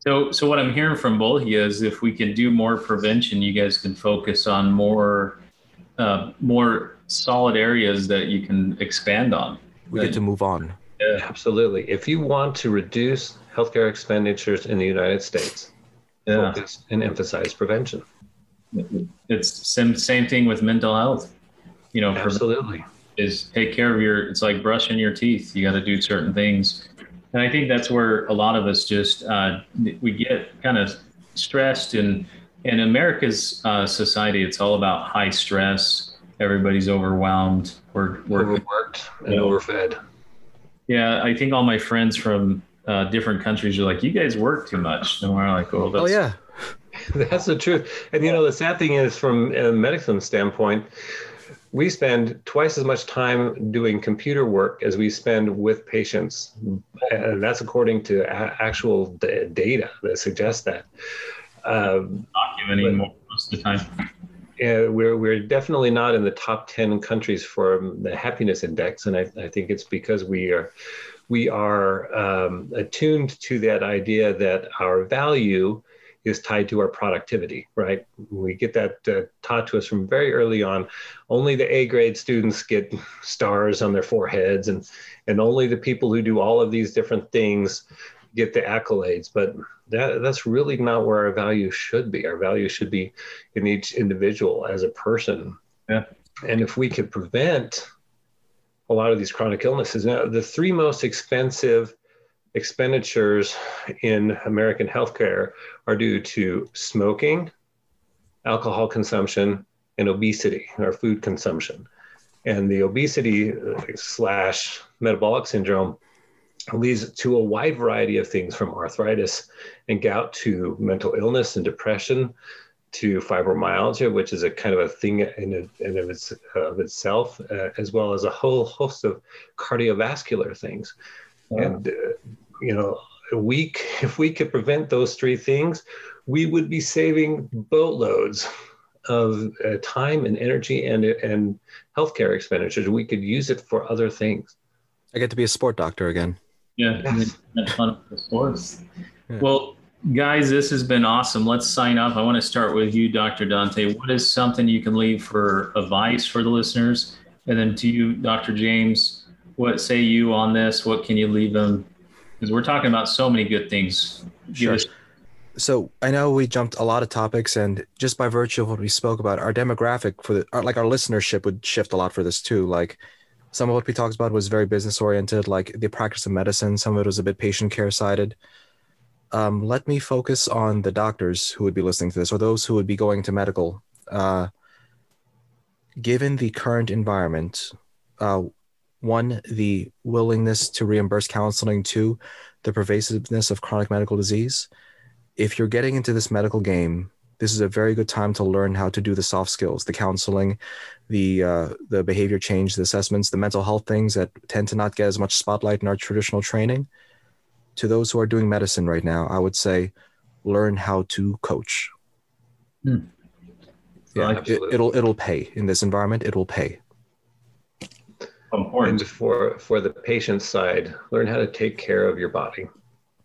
So, so what I'm hearing from both of you is, if we can do more prevention, you guys can focus on more, uh, more solid areas that you can expand on. We get to move on. Yeah. Absolutely. If you want to reduce healthcare expenditures in the United States, yeah. focus and emphasize prevention. It's same same thing with mental health. You know, absolutely. is take care of your it's like brushing your teeth. You got to do certain things. And i think that's where a lot of us just uh, we get kind of stressed. And in america's uh, society it's all about high stress. Everybody's overwhelmed. We're, we're overworked and overfed. Yeah i think all my friends from uh, different countries are like you guys work too much and we're like oh, oh yeah that's the truth and you know the sad thing is from a medicine standpoint we spend twice as much time doing computer work as we spend with patients. And that's according to a- actual d- data that suggests that. Um, Documenting more most of the time. Yeah, we're, we're definitely not in the top 10 countries for the happiness index. And I, I think it's because we are, we are um, attuned to that idea that our value is tied to our productivity, right? We get that uh, taught to us from very early on. Only the A grade students get stars on their foreheads, and and only the people who do all of these different things get the accolades. But that that's really not where our value should be. Our value should be in each individual as a person. Yeah. And if we could prevent a lot of these chronic illnesses, now the three most expensive expenditures in American healthcare are due to smoking, alcohol consumption, and obesity or food consumption. And the obesity uh, slash metabolic syndrome leads to a wide variety of things from arthritis and gout to mental illness and depression to fibromyalgia, which is a kind of a thing in, a, in of, its, of itself, uh, as well as a whole host of cardiovascular things. And, uh, you know, a week, if we could prevent those three things, we would be saving boatloads of uh, time and energy and, and healthcare expenditures. We could use it for other things. I get to be a sport doctor again. Yeah, that's fun for sports. Yeah. Well, guys, this has been awesome. Let's sign up. I want to start with you, Dr. Dante. What is something you can leave for advice for the listeners? And then to you, Dr. James, what say you on this? What can you leave them? Because we're talking about so many good things. Sure. Us- so I know we jumped a lot of topics, and just by virtue of what we spoke about, our demographic for the our, like our listenership would shift a lot for this too. Like some of what we talked about was very business oriented, like the practice of medicine. Some of it was a bit patient care sided. Um, let me focus on the doctors who would be listening to this, or those who would be going to medical. Uh, given the current environment, uh, one, the willingness to reimburse counseling, two, the pervasiveness of chronic medical disease. If you're getting into this medical game, this is a very good time to learn how to do the soft skills, the counseling, the uh, the behavior change, the assessments, the mental health things that tend to not get as much spotlight in our traditional training. To those who are doing medicine right now, I would say learn how to coach. Hmm. Yeah, it, it'll it'll pay in this environment. It will pay. Important. And for for the patient side, learn how to take care of your body.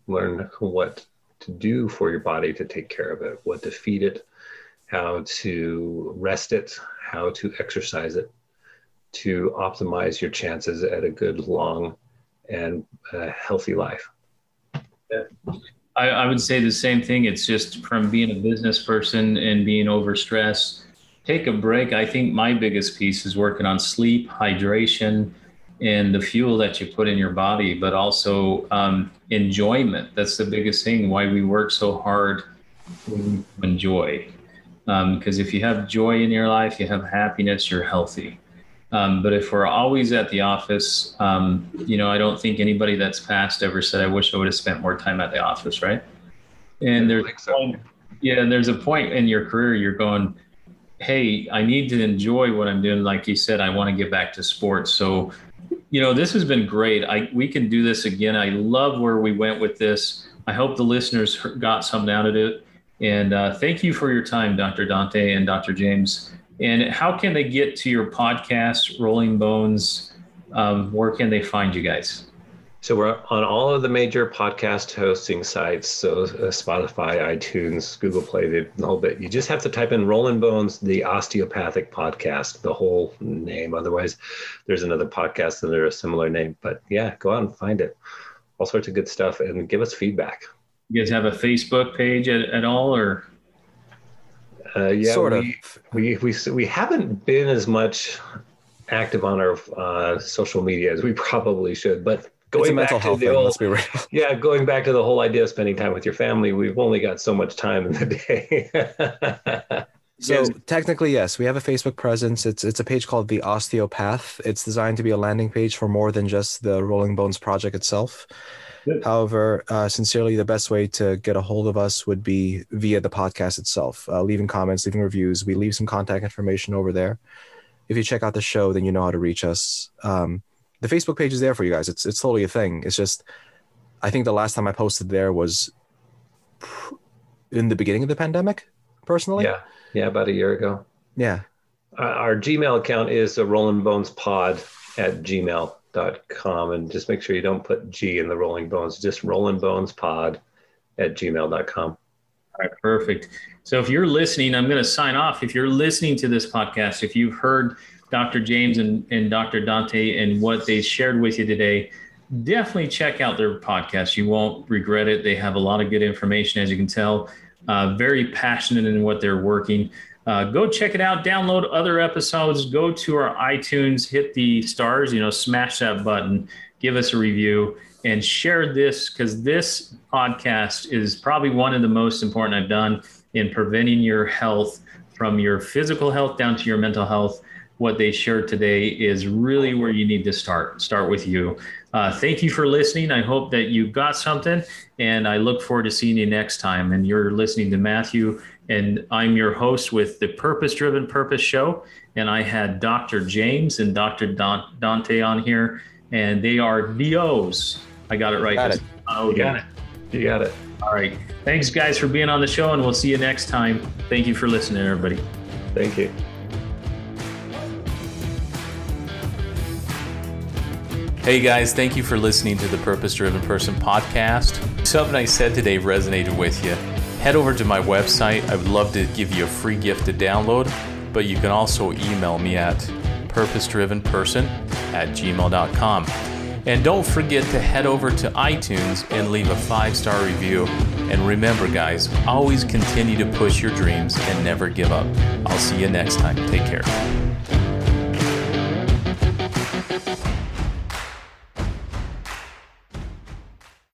Learn what to do for your body to take care of it, what to feed it, how to rest it, how to exercise it, to optimize your chances at a good, long, and uh, healthy life. I, I, would say the same thing. It's just from being a business person and being overstressed take a break. I think my biggest piece is working on sleep, hydration, and the fuel that you put in your body, but also um, enjoyment. That's the biggest thing. Why we work so hard enjoy. Because um, if you have joy in your life, you have happiness, you're healthy. Um, but if we're always at the office, um, you know, I don't think anybody that's passed ever said, "I wish I would have spent more time at the office," right? And there's so. point, yeah, there's a point in your career you're going, hey, I need to enjoy what I'm doing. Like you said, I want to get back to sports. So, you know, this has been great. I we can do this again. I love where we went with this. I hope the listeners got something out of it. And uh, thank you for your time, Dr. Dante and Dr. James. And how can they get to your podcast, Rolling Bones? Um, where can they find you guys? So we're on all of the major podcast hosting sites. So uh, Spotify, iTunes, Google Play, the whole bit. You just have to type in Rolling Bones, the osteopathic podcast, the whole name. Otherwise, there's another podcast under a similar name. But yeah, go out and find it. All sorts of good stuff and give us feedback. You guys have a Facebook page at, at all or? Uh, yeah, sort we, of. We, we, we haven't been as much active on our uh, social media as we probably should, but going mental health thing. Old, let's be real. Yeah, going back to the whole idea of spending time with your family, we've only got so much time in the day. so yes. technically, yes, we have a Facebook presence. It's it's a page called the Osteopath. It's designed to be a landing page for more than just the Rolling Bones project itself. However, uh, sincerely, the best way to get a hold of us would be via the podcast itself, uh, leaving comments, leaving reviews. We leave some contact information over there. If you check out the show, then you know how to reach us. Um, the Facebook page is there for you guys. It's it's totally a thing. It's just I think the last time I posted there was in the beginning of the pandemic, personally. Yeah, yeah, about a year ago. Yeah. Uh, our Gmail account is a Rolling Bones Pod at gmail.com. And just make sure you don't put G in the Rolling Bones, just Rolling Bones Pod at gmail.com. All right, perfect. So if you're listening, I'm going to sign off. If you're listening to this podcast, if you've heard Dr. James and, and Dr. Dante and what they shared with you today, definitely check out their podcast. You won't regret it. They have a lot of good information, as you can tell. Uh, very passionate in what they're working. Uh, go check it out. Download other episodes. Go to our iTunes. Hit the stars. You know, smash that button. Give us a review and share this because this podcast is probably one of the most important I've done in preventing your health from your physical health down to your mental health what they shared today is really where you need to start. Start with you. Uh, thank you for listening. I hope that you got something, and I look forward to seeing you next time. And you're listening to Matthew, and I'm your host with the Purpose Driven Purpose Show. And I had Dr. James and Dr. Dante on here, and they are DOs. I got it right. Got it. Oh, you got it. You got it. All right. Thanks, guys, for being on the show, and we'll see you next time. Thank you for listening, everybody. Thank you. Hey guys, thank you for listening to the Purpose Driven Person podcast. Something I said today resonated with you. Head over to my website. I would love to give you a free gift to download, but you can also email me at purposedrivenperson at gmail.com. And don't forget to head over to iTunes and leave a five star review. And remember, guys, always continue to push your dreams and never give up. I'll see you next time. Take care.